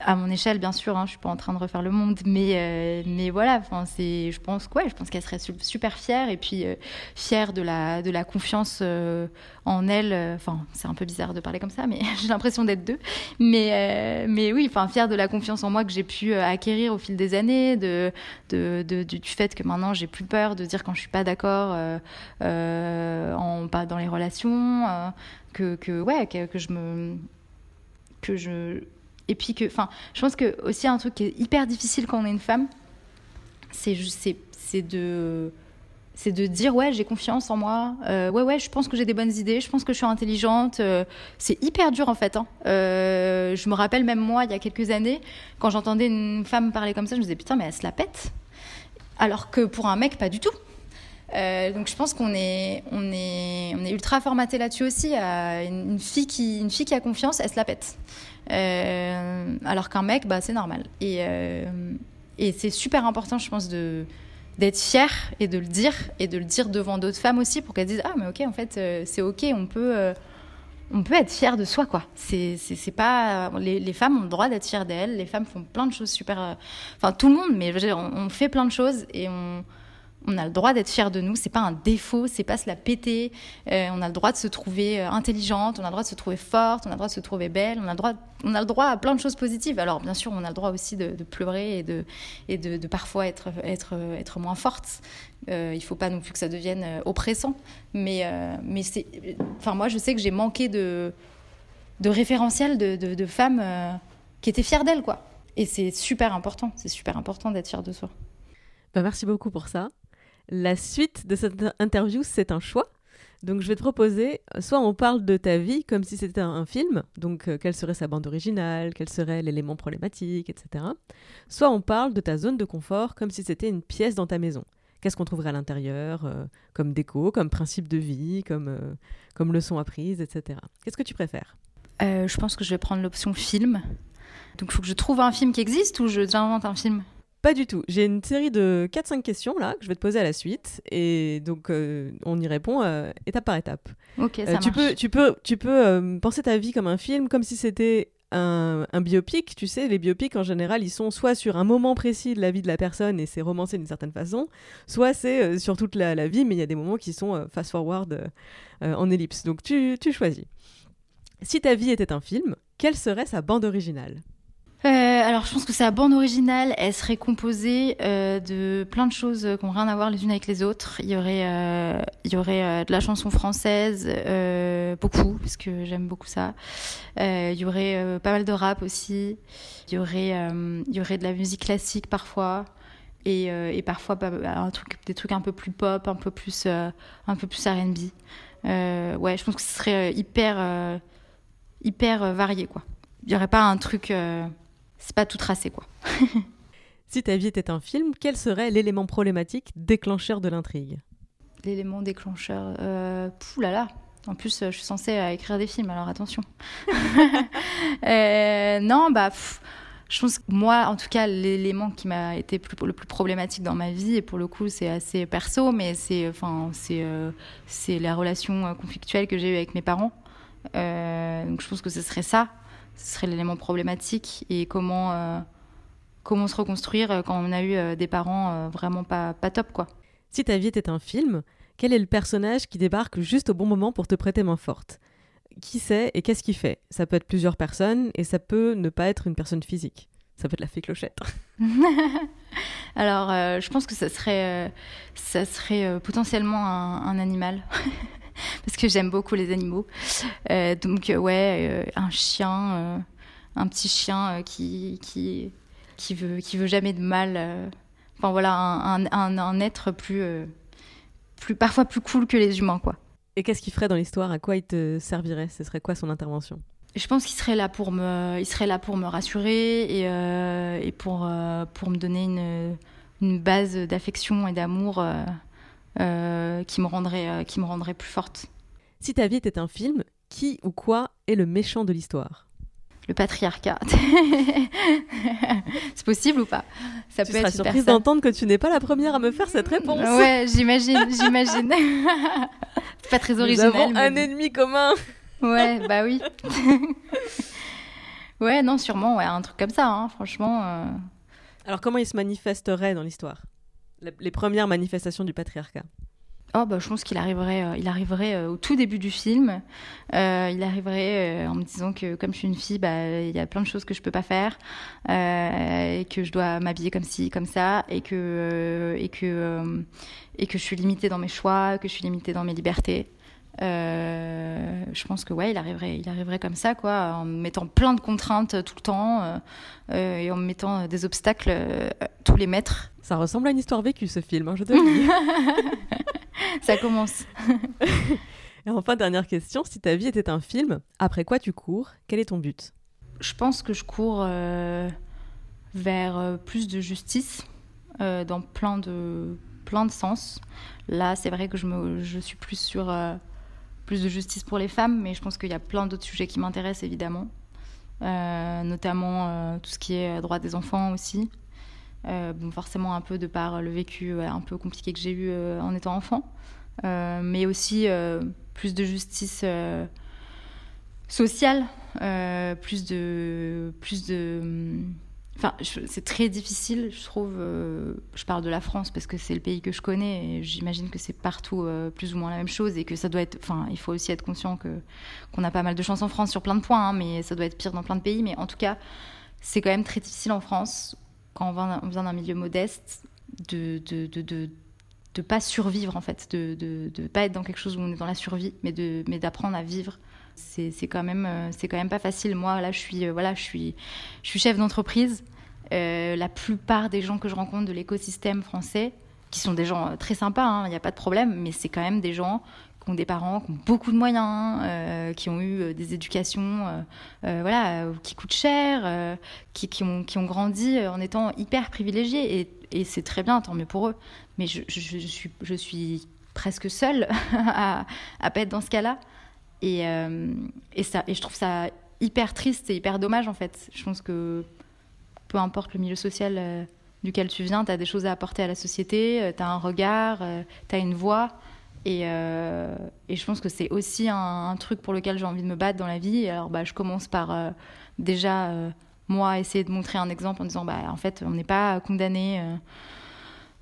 à mon échelle, bien sûr, hein, je suis pas en train de refaire le monde, mais euh, mais voilà, enfin c'est, je pense quoi, je pense qu'elle serait super fière et puis euh, fière de la de la confiance euh, en elle. Enfin, c'est un peu bizarre de parler comme ça, mais j'ai l'impression d'être deux. Mais mais oui, enfin fière de la confiance en moi que j'ai pu acquérir au fil des années, de, de, du, fait que maintenant j'ai plus peur de dire quand je suis pas d'accord pas dans les relations, que que ouais que je me que je et puis que, enfin, je pense que aussi un truc qui est hyper difficile quand on est une femme, c'est de dire ouais j'ai confiance en moi euh, ouais ouais je pense que j'ai des bonnes idées je pense que je suis intelligente euh, c'est hyper dur en fait hein. euh, je me rappelle même moi il y a quelques années quand j'entendais une femme parler comme ça je me disais putain mais elle se la pète alors que pour un mec pas du tout donc je pense qu'on est ultra formaté là-dessus aussi une fille qui a confiance elle se la pète euh, alors qu'un mec, bah, c'est normal. Et, euh, et c'est super important, je pense, d'être fier et de le dire et de le dire devant d'autres femmes aussi pour qu'elles disent ah mais ok en fait euh, c'est ok on peut être fier de soi quoi c'est pas les, les, femmes ont le droit d'être fières d'elles les femmes font plein de choses super enfin tout le monde mais on, on, fait plein de choses et on on a le droit d'être fier de nous, c'est pas un défaut, c'est pas se la péter. Euh, on a le droit de se trouver euh, intelligente, on a le droit de se trouver forte, on a le droit de se trouver belle, on a le droit, on a le droit à plein de choses positives. Alors bien sûr, on a le droit aussi de, pleurer et de, et de, parfois être, être, être moins forte. Euh, il faut pas non plus que ça devienne oppressant. Mais, mais c'est, enfin moi, je sais que j'ai manqué de, de référentiels de, de femmes qui étaient fières d'elles, quoi. Et c'est super important, c'est super important d'être fière de soi. Bah merci beaucoup pour ça. La suite de cette interview, c'est un choix. Donc je vais te proposer, soit on parle de ta vie comme si c'était un, film, donc euh, quelle serait sa bande originale, quel serait l'élément problématique, etc. Soit on parle de ta zone de confort comme si c'était une pièce dans ta maison. Qu'est-ce qu'on trouverait à l'intérieur, euh, comme déco, comme principe de vie, comme, euh, comme leçon apprise, etc. Qu'est-ce que tu préfères? Je pense que je vais prendre l'option film. Donc il faut que je trouve un film qui existe ou je j'invente un film? Pas du tout. J'ai une série de 4-5 questions là que je vais te poser à la suite et donc euh, on y répond euh, étape par étape. Ok, ça euh, tu peux, tu peux, tu peux penser ta vie comme un film, comme si c'était un, un, biopic. Tu sais, les biopics en général, ils sont soit sur un moment précis de la vie de la personne et c'est romancé d'une certaine façon, soit c'est sur toute la, vie, mais il y a des moments qui sont fast forward en ellipse. Donc tu, tu choisis. Si ta vie était un film, quelle serait sa bande originale? euh, alors, je pense que sa bande originale, elle serait composée euh, de plein de choses qui n'ont rien à voir les unes avec les autres. Il y aurait, euh, il y aurait de la chanson française, beaucoup, parce que j'aime beaucoup ça. il y aurait pas mal de rap aussi. Il y aurait, il y aurait de la musique classique parfois. Et, et parfois bah, des trucs un peu plus pop, un peu plus, un plus R&B. ouais, je pense que ce serait hyper, hyper varié, quoi. Il n'y aurait pas un truc c'est pas tout tracé, quoi. si ta vie était un film, quel serait l'élément problématique déclencheur de l'intrigue? L'élément déclencheur. Euh, là là. En plus, euh, je suis censée euh, écrire des films, alors attention. Euh, non, bah. je pense que moi, en tout cas, l'élément qui m'a été le plus problématique dans ma vie, et pour le coup, c'est assez perso, mais c'est enfin, c'est c'est la relation conflictuelle que j'ai eue avec mes parents. donc, je pense que ce serait ça ce serait l'élément problématique et comment, euh, comment se reconstruire euh, quand on a eu euh, des parents vraiment pas, pas top. quoi. Si ta vie était un film, quel est le personnage qui débarque juste au bon moment pour te prêter main forte? Qui c'est et qu'est-ce qu'il fait? Ça peut être plusieurs personnes et ça peut ne pas être une personne physique. Ça peut être la fée clochette. Alors, je pense que ça serait, ça serait potentiellement un, un animal. parce que j'aime beaucoup les animaux. Euh, donc, euh, ouais, euh, un chien, un petit chien qui, qui, qui, veut, qui veut jamais de mal. Enfin, voilà, un, un, un être plus, plus, parfois plus cool que les humains, quoi. Et qu'est-ce qu'il ferait dans l'histoire? À quoi il te servirait? Ce serait quoi son intervention? Je pense qu'il serait là pour me, il serait là pour me rassurer et, et pour, pour me donner une, une base d'affection et d'amour euh, qui, me rendrait, euh, qui me rendrait plus forte. Si ta vie était un film, qui ou quoi est le méchant de l'histoire? Le patriarcat. c'est possible ou pas? Ça tu peut seras être surprise d'entendre que tu n'es pas la première à me faire cette réponse. Ouais, j'imagine, j'imagine. c'est pas très original. Nous avons un ennemi commun. ouais, bah oui. ouais, non, sûrement, ouais, un truc comme ça, hein, franchement. Euh. Alors, comment il se manifesterait dans l'histoire? Les premières manifestations du patriarcat Oh bah, je pense qu'il arriverait, euh, il arriverait euh, au tout début du film. Euh, il arriverait en me disant que comme je suis une fille, bah, il y a plein de choses que je peux pas faire et que je dois m'habiller comme ci, comme ça, et que et que et que je suis limitée dans mes choix, que je suis limitée dans mes libertés. Je pense que ouais, il arriverait, il arriverait comme ça, quoi, en mettant plein de contraintes tout le temps et en mettant des obstacles tous les mètres. Ça ressemble à une histoire vécue, ce film, hein, je te le dis. ça commence. et enfin, dernière question, si ta vie était un film, après quoi tu cours Quel est ton but? Je pense que je cours vers plus de justice dans plein de plein de sens. Là, c'est vrai que je, me, je suis plus sur plus de justice pour les femmes, mais je pense qu'il y a plein d'autres sujets qui m'intéressent évidemment, euh, notamment euh, tout ce qui est droit des enfants aussi. Euh, bon, forcément un peu de par le vécu un peu compliqué que j'ai eu en étant enfant, mais aussi plus de justice sociale, plus de plus de Enfin, c'est très difficile, je trouve. Euh, je parle de la France parce que c'est le pays que je connais et j'imagine que c'est partout euh, plus ou moins la même chose et que ça doit être. Enfin, il faut aussi être conscient que qu'on a pas mal de chance en France sur plein de points, hein, mais ça doit être pire dans plein de pays. Mais en tout cas, c'est quand même très difficile en France quand on vient, d'un milieu modeste de de, de, de pas survivre en fait, de, de, pas être dans quelque chose où on est dans la survie, mais de mais d'apprendre à vivre c'est quand même euh, quand même pas facile. Moi là, je suis euh, voilà, je suis je suis chef d'entreprise. Euh, la plupart des gens que je rencontre de l'écosystème français, qui sont des gens très sympas, hein, il n'y a pas de problème, mais c'est quand même des gens qui ont des parents qui ont beaucoup de moyens, qui ont eu des éducations voilà, qui coûtent cher, qui, ont, qui ont grandi en étant hyper privilégiés. Et, et c'est très bien, tant mieux pour eux. Mais je, suis, je suis presque seule à, à pas être dans ce cas-là. Et, et, ça, et je trouve ça hyper triste et hyper dommage en fait. Je pense que peu importe le milieu social euh, duquel tu viens, tu as des choses à apporter à la société, euh, tu as un regard, euh, tu as une voix. Et, et, je pense que c'est aussi un, truc pour lequel j'ai envie de me battre dans la vie. Alors bah, je commence par déjà, moi, essayer de montrer un exemple en disant, bah, en fait, on n'est pas condamné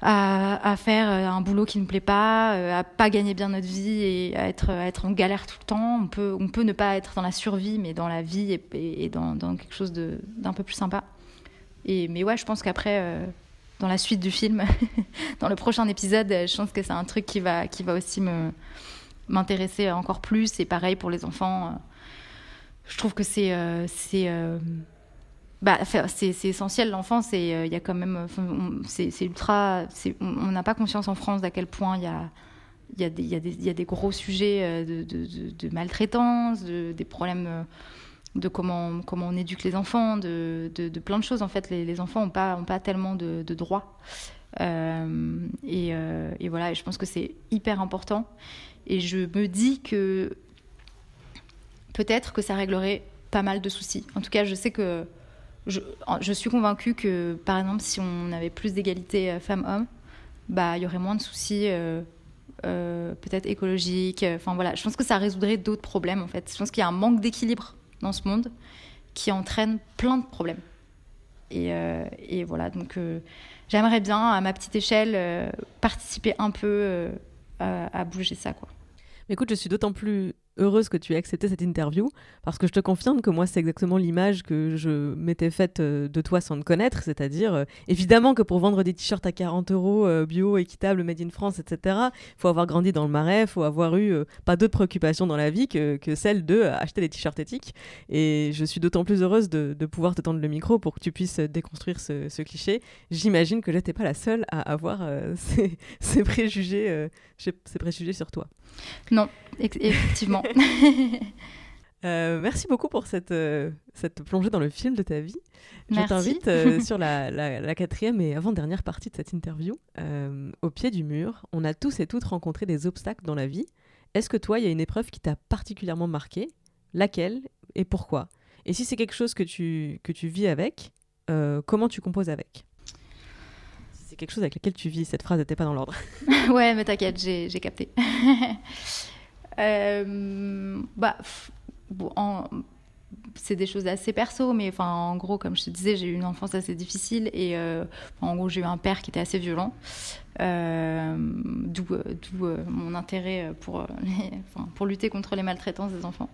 à, faire euh, un boulot qui ne plaît pas, euh, à pas gagner bien notre vie et à être, être en galère tout le temps. On peut, on peut ne pas être dans la survie, mais dans la vie et, dans, dans, quelque chose d'un peu plus sympa. Et, mais ouais, je pense qu'après, euh, dans la suite du film, dans le prochain épisode, je pense que c'est un truc qui va, qui va aussi me m'intéresser encore plus. Et pareil pour les enfants. Je trouve que c'est c'est bah, c'est essentiel l'enfance et euh, il y a quand même c'est ultra on n'a pas conscience en France d'à quel point il y a il y, y, y a des gros sujets euh, de, de, de, maltraitance, des problèmes euh, de comment, comment on éduque les enfants, de, plein de choses. En fait, les, enfants n'ont pas, ont pas tellement de, droits. Euh, et, et, voilà, je pense que c'est hyper important. Et je me dis que peut-être que ça réglerait pas mal de soucis. En tout cas, je sais que je, suis convaincue que, par exemple, si on avait plus d'égalité euh, femmes-hommes, bah, il y aurait moins de soucis, euh, euh, peut-être écologiques. Enfin voilà, je pense que ça résoudrait d'autres problèmes en fait. Je pense qu'il y a un manque d'équilibre dans ce monde qui entraîne plein de problèmes. Et, et voilà, donc j'aimerais bien, à ma petite échelle, participer un peu à, à, bouger ça, quoi. Écoute, je suis d'autant plus heureuse que tu aies accepté cette interview parce que je te confirme que moi c'est exactement l'image que je m'étais faite euh, de toi sans te connaître, c'est-à-dire euh, évidemment que pour vendre des t-shirts à 40 euros euh, bio, équitable, made in France, etc. Faut avoir grandi dans le marais, faut avoir eu pas d'autres préoccupations dans la vie que, que celle de acheter des t-shirts éthiques. Et je suis d'autant plus heureuse de, pouvoir te tendre le micro pour que tu puisses déconstruire ce, cliché. J'imagine que j'étais pas la seule à avoir ces, préjugés, ces préjugés sur toi. Non, effectivement. Euh, merci beaucoup pour cette, euh, cette plongée dans le film de ta vie. Je t'invite euh, sur la, la, quatrième et avant-dernière partie de cette interview. au pied du mur, on a tous et toutes rencontré des obstacles dans la vie. Est-ce que toi, il y a une épreuve qui t'a particulièrement marqué Laquelle et pourquoi? Et si c'est quelque chose que tu, que tu vis avec, comment tu composes avec? C'est quelque chose avec lequel tu vis. Cette phrase n'était pas dans l'ordre. ouais, mais t'inquiète, j'ai capté. Euh, bah, c'est des choses assez perso, mais en gros, comme je te disais, j'ai eu une enfance assez difficile et euh, en gros, j'ai eu un père qui était assez violent, euh, d'où mon intérêt pour, lutter contre les maltraitances des enfants.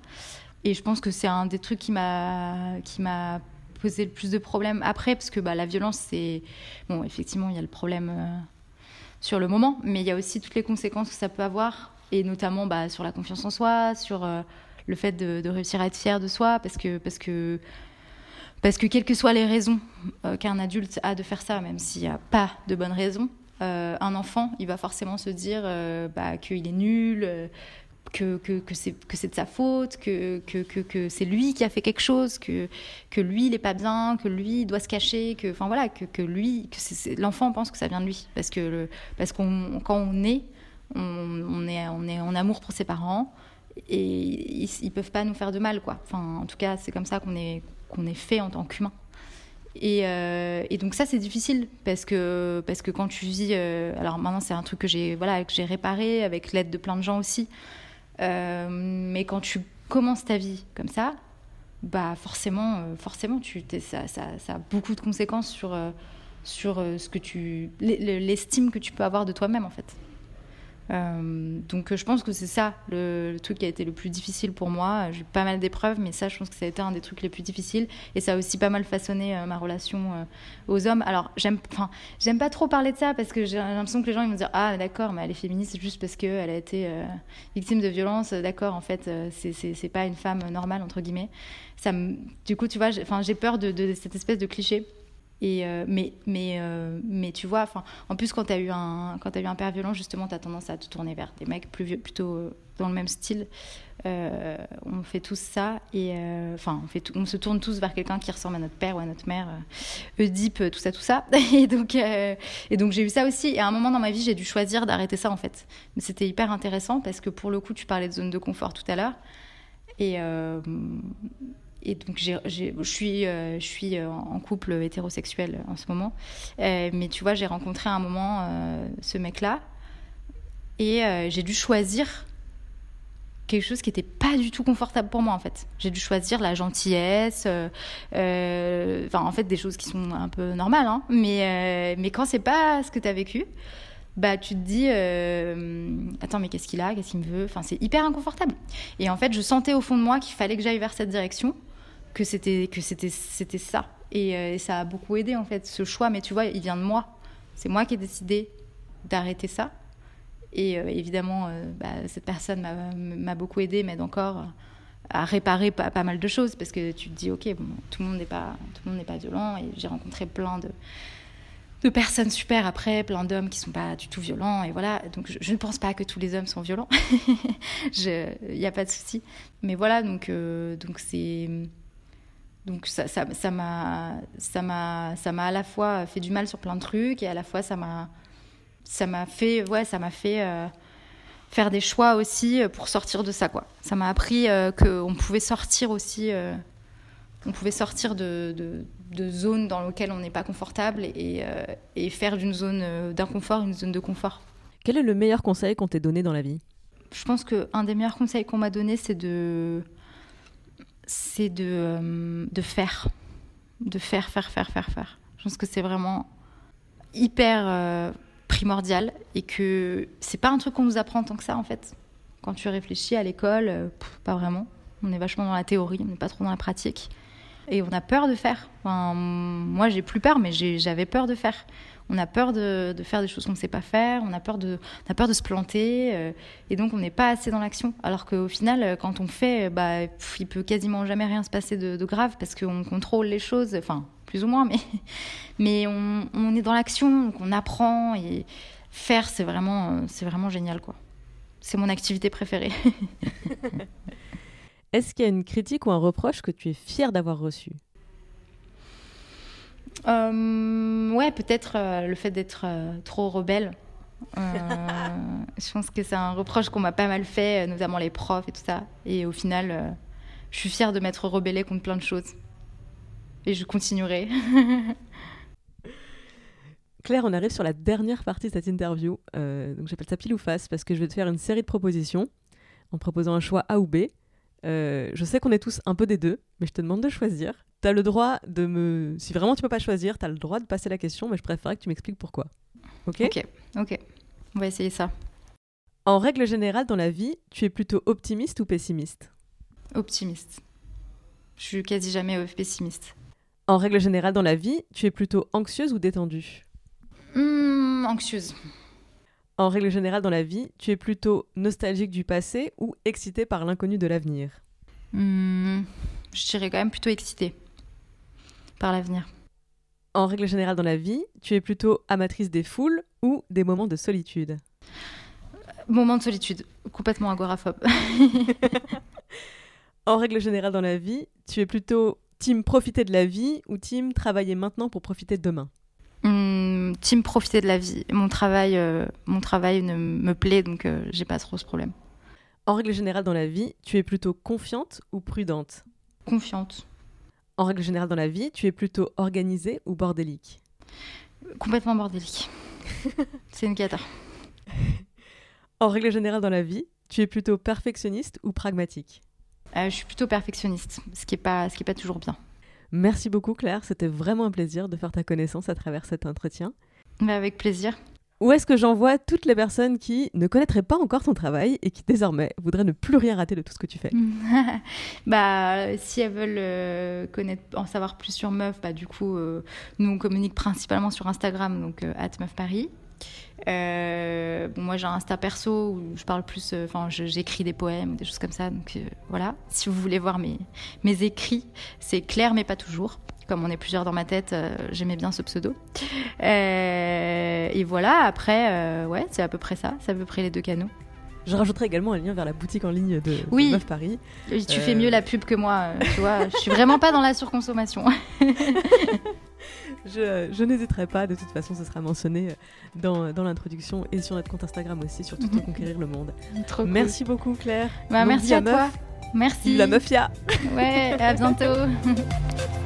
Et je pense que c'est un des trucs qui m'a qui m'a posé le plus de problèmes après, parce que bah, la violence, c'est bon, effectivement, il y a le problème sur le moment, mais il y a aussi toutes les conséquences que ça peut avoir et notamment bah, sur la confiance en soi, sur euh, le fait de, réussir à être fier de soi, parce que, parce que, parce que quelles que soient les raisons euh, qu'un adulte a de faire ça, même s'il n'y a pas de bonnes raisons, euh, un enfant, il va forcément se dire bah, qu'il est nul, que, que, que c'est de sa faute, que, que, c'est lui qui a fait quelque chose, que, que lui, il n'est pas bien, que lui, il doit se cacher, que, enfin, voilà, que, lui, l'enfant pense que ça vient de lui. Parce que parce qu'on, quand on est, on, est, en amour pour ses parents et ils, ils, peuvent pas nous faire de mal, quoi. Enfin, en tout cas, c'est comme ça qu'on est, est fait en tant qu'humain. Et, euh, et, donc ça c'est difficile parce que parce que quand tu vis euh, alors maintenant c'est un truc que j'ai voilà que j'ai réparé avec l'aide de plein de gens aussi euh, mais quand tu commences ta vie comme ça bah forcément forcément tu ça, ça, ça, a beaucoup de conséquences sur sur ce que tu l'estime que tu peux avoir de toi-même en fait euh, donc je pense que c'est ça le, truc qui a été le plus difficile pour moi. J'ai eu pas mal d'épreuves, mais ça je pense que ça a été un des trucs les plus difficiles et ça a aussi pas mal façonné euh, ma relation euh, aux hommes. Alors j'aime, enfin j'aime pas trop parler de ça parce que j'ai l'impression que les gens ils vont dire ah d'accord mais elle est féministe juste parce qu'elle a été victime de violence. D'accord en fait c'est pas une femme normale entre guillemets. Ça du coup tu vois enfin j'ai peur de, cette espèce de cliché Et mais mais mais tu vois, en plus quand t'as eu un as eu un père violent, justement, t'as tendance à te tourner vers des mecs plus plutôt dans le même style. Euh, on fait tous ça et euh, enfin on, on se tourne tous vers quelqu'un qui ressemble à notre père ou à notre mère, euh, Oedipe, tout ça, tout ça. Et donc, et donc j'ai eu ça aussi. Et à un moment dans ma vie, j'ai dû choisir d'arrêter ça en fait. Mais c'était hyper intéressant parce que pour le coup, tu parlais de zone de confort tout à l'heure. Et, et donc je suis, je suis en couple hétérosexuel en ce moment. mais tu vois, j'ai rencontré à un moment ce mec-là et j'ai dû choisir quelque chose qui n'était pas du tout confortable pour moi en fait. J'ai dû choisir la gentillesse, euh, euh, enfin en fait des choses qui sont un peu normales, hein. mais, euh, mais quand c'est pas ce que tu as vécu, bah tu te dis attends mais qu'est-ce qu'il a, qu'est-ce qu'il me veut, enfin c'est hyper inconfortable. Et en fait je sentais au fond de moi qu'il fallait que j'aille vers cette direction, que c'était que c'était c'était ça. Et, et ça a beaucoup aidé en fait ce choix, mais tu vois il vient de moi. C'est moi qui ai décidé d'arrêter ça et euh, évidemment, euh, bah, cette personne m'a beaucoup aidé, m'aide encore à réparer pas, mal de choses parce que tu te dis, ok, tout le monde n'est pas, tout le monde n'est pas violent et j'ai rencontré plein de de personnes super après, plein d'hommes qui sont pas du tout violents et voilà. Donc je, ne pense pas que tous les hommes sont violents. Il n'y a pas de souci. Mais voilà, donc euh, donc c'est donc ça ça ça m'a ça m'a ça m'a à la fois fait du mal sur plein de trucs et à la fois ça m'a ça m'a fait, ouais, ça m'a fait euh, faire des choix aussi euh, pour sortir de ça, quoi. Ça m'a appris euh, qu'on pouvait sortir aussi, on pouvait sortir de, de, zones dans lesquelles on n'est pas confortable et, et faire d'une zone d'inconfort une zone de confort. Quel est le meilleur conseil qu'on t'ait donné dans la vie? Je pense qu'un des meilleurs conseils qu'on m'a donné, c'est de, c'est de, de faire, de faire, faire, faire, faire, faire. Je pense que c'est vraiment hyper primordial et que c'est pas un truc qu'on nous apprend tant que ça en fait. Quand tu réfléchis à l'école, euh, pas vraiment. On est vachement dans la théorie, on n'est pas trop dans la pratique. Et on a peur de faire. Moi, j'ai plus peur, mais j'avais peur de faire. On a peur de, faire des choses qu'on ne sait pas faire, on a peur de, on a peur de se planter, euh, et donc on n'est pas assez dans l'action. Alors qu'au final, euh, quand on fait, bah, il peut quasiment jamais rien se passer de, grave parce qu'on contrôle les choses. Enfin, plus ou moins, mais, mais on, est dans l'action, donc on apprend et faire, c'est vraiment, c'est vraiment génial, quoi. C'est mon activité préférée. Est-ce qu'il y a une critique ou un reproche que tu es fière d'avoir reçu? euh, Ouais, peut-être euh, le fait d'être euh, trop rebelle. je pense que c'est un reproche qu'on m'a pas mal fait, notamment les profs et tout ça. Et au final, je suis fière de m'être rebellée contre plein de choses et je continuerai. Claire, on arrive sur la dernière partie de cette interview. Euh, donc j'appelle ça pile ou face parce que je vais te faire une série de propositions en proposant un choix A ou B. Euh, je sais qu'on est tous un peu des deux, mais je te demande de choisir. Tu as le droit de me. Si vraiment tu peux pas choisir, tu as le droit de passer la question, mais je préférerais que tu m'expliques pourquoi. Ok? Ok, ok. On va essayer ça. En règle générale, dans la vie, tu es plutôt optimiste ou pessimiste? Optimiste. Je suis quasi jamais pessimiste. En règle générale dans la vie, tu es plutôt anxieuse ou détendue? Hmm, Anxieuse. En règle générale dans la vie, tu es plutôt nostalgique du passé ou excitée par l'inconnu de l'avenir? Hmm, Je dirais quand même plutôt excitée par l'avenir. En règle générale dans la vie, tu es plutôt amatrice des foules ou des moments de solitude? Moments de solitude, complètement agoraphobe. en règle générale dans la vie, tu es plutôt Team profiter de la vie ou team travailler maintenant pour profiter de demain? Hmm, Team profiter de la vie. Mon travail, euh, mon travail ne me plaît, donc euh, j'ai pas trop ce problème. En règle générale dans la vie, tu es plutôt confiante ou prudente? Confiante. En règle générale dans la vie, tu es plutôt organisée ou bordélique Complètement bordélique. C'est une cata. En règle générale dans la vie, tu es plutôt perfectionniste ou pragmatique euh, je suis plutôt perfectionniste, ce qui n'est pas, ce qui est pas toujours bien. Merci beaucoup Claire, c'était vraiment un plaisir de faire ta connaissance à travers cet entretien. Mais avec plaisir. Où est-ce que j'envoie toutes les personnes qui ne connaîtraient pas encore ton travail et qui désormais voudraient ne plus rien rater de tout ce que tu fais? Bah, si elles veulent euh, en savoir plus sur Meuf, bah du coup, euh, nous on communique principalement sur Instagram, donc at Meuf Paris. Euh, bon, moi, j'ai un Insta perso où je parle plus, euh, enfin, j'écris des poèmes, des choses comme ça. Donc euh, voilà, si vous voulez voir mes, mes écrits, c'est clair, mais pas toujours, comme on est plusieurs dans ma tête, j'aimais bien ce pseudo. et voilà, après, ouais, c'est à peu près ça, c'est à peu près les deux canaux. Je rajouterai également un lien vers la boutique en ligne de, oui. Meuf Paris. Oui, tu fais mieux la pub que moi, tu vois. je suis vraiment pas dans la surconsommation. je, n'hésiterai pas, de toute façon, ce sera mentionné dans, dans l'introduction et sur notre compte Instagram aussi, sur Tout Conquérir le Monde. Trop merci beaucoup, Claire. Bah, merci à, toi. Merci. La meufia. Ouais, à bientôt.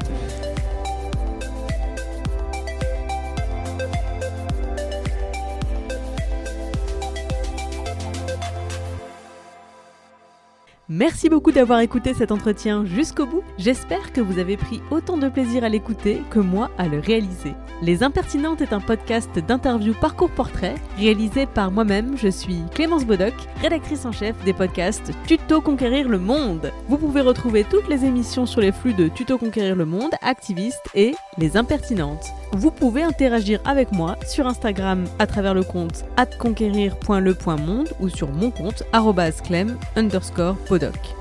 Merci beaucoup d'avoir écouté cet entretien jusqu'au bout. J'espère que vous avez pris autant de plaisir à l'écouter que moi à le réaliser. Les Impertinentes est un podcast d'interview parcours portrait réalisé par moi-même. Je suis Clémence Bodoc, rédactrice en chef des podcasts Tuto Conquérir le Monde. Vous pouvez retrouver toutes les émissions sur les flux de Tuto Conquérir le Monde, Activiste et Les Impertinentes. Vous pouvez interagir avec moi sur Instagram à travers le compte atconquérir.le.monde ou sur mon compte clem underscore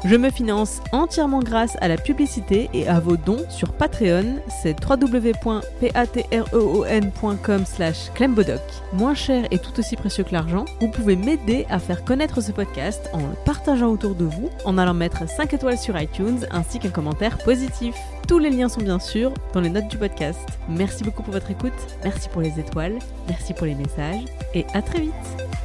je me finance entièrement grâce à la publicité et à vos dons sur Patreon, c'est www.patreon.com slash clembodoc. Moins cher et tout aussi précieux que l'argent, vous pouvez m'aider à faire connaître ce podcast en le partageant autour de vous, en allant mettre 5 étoiles sur iTunes ainsi qu'un commentaire positif. Tous les liens sont bien sûr dans les notes du podcast. Merci beaucoup pour votre écoute, merci pour les étoiles, merci pour les messages et à très vite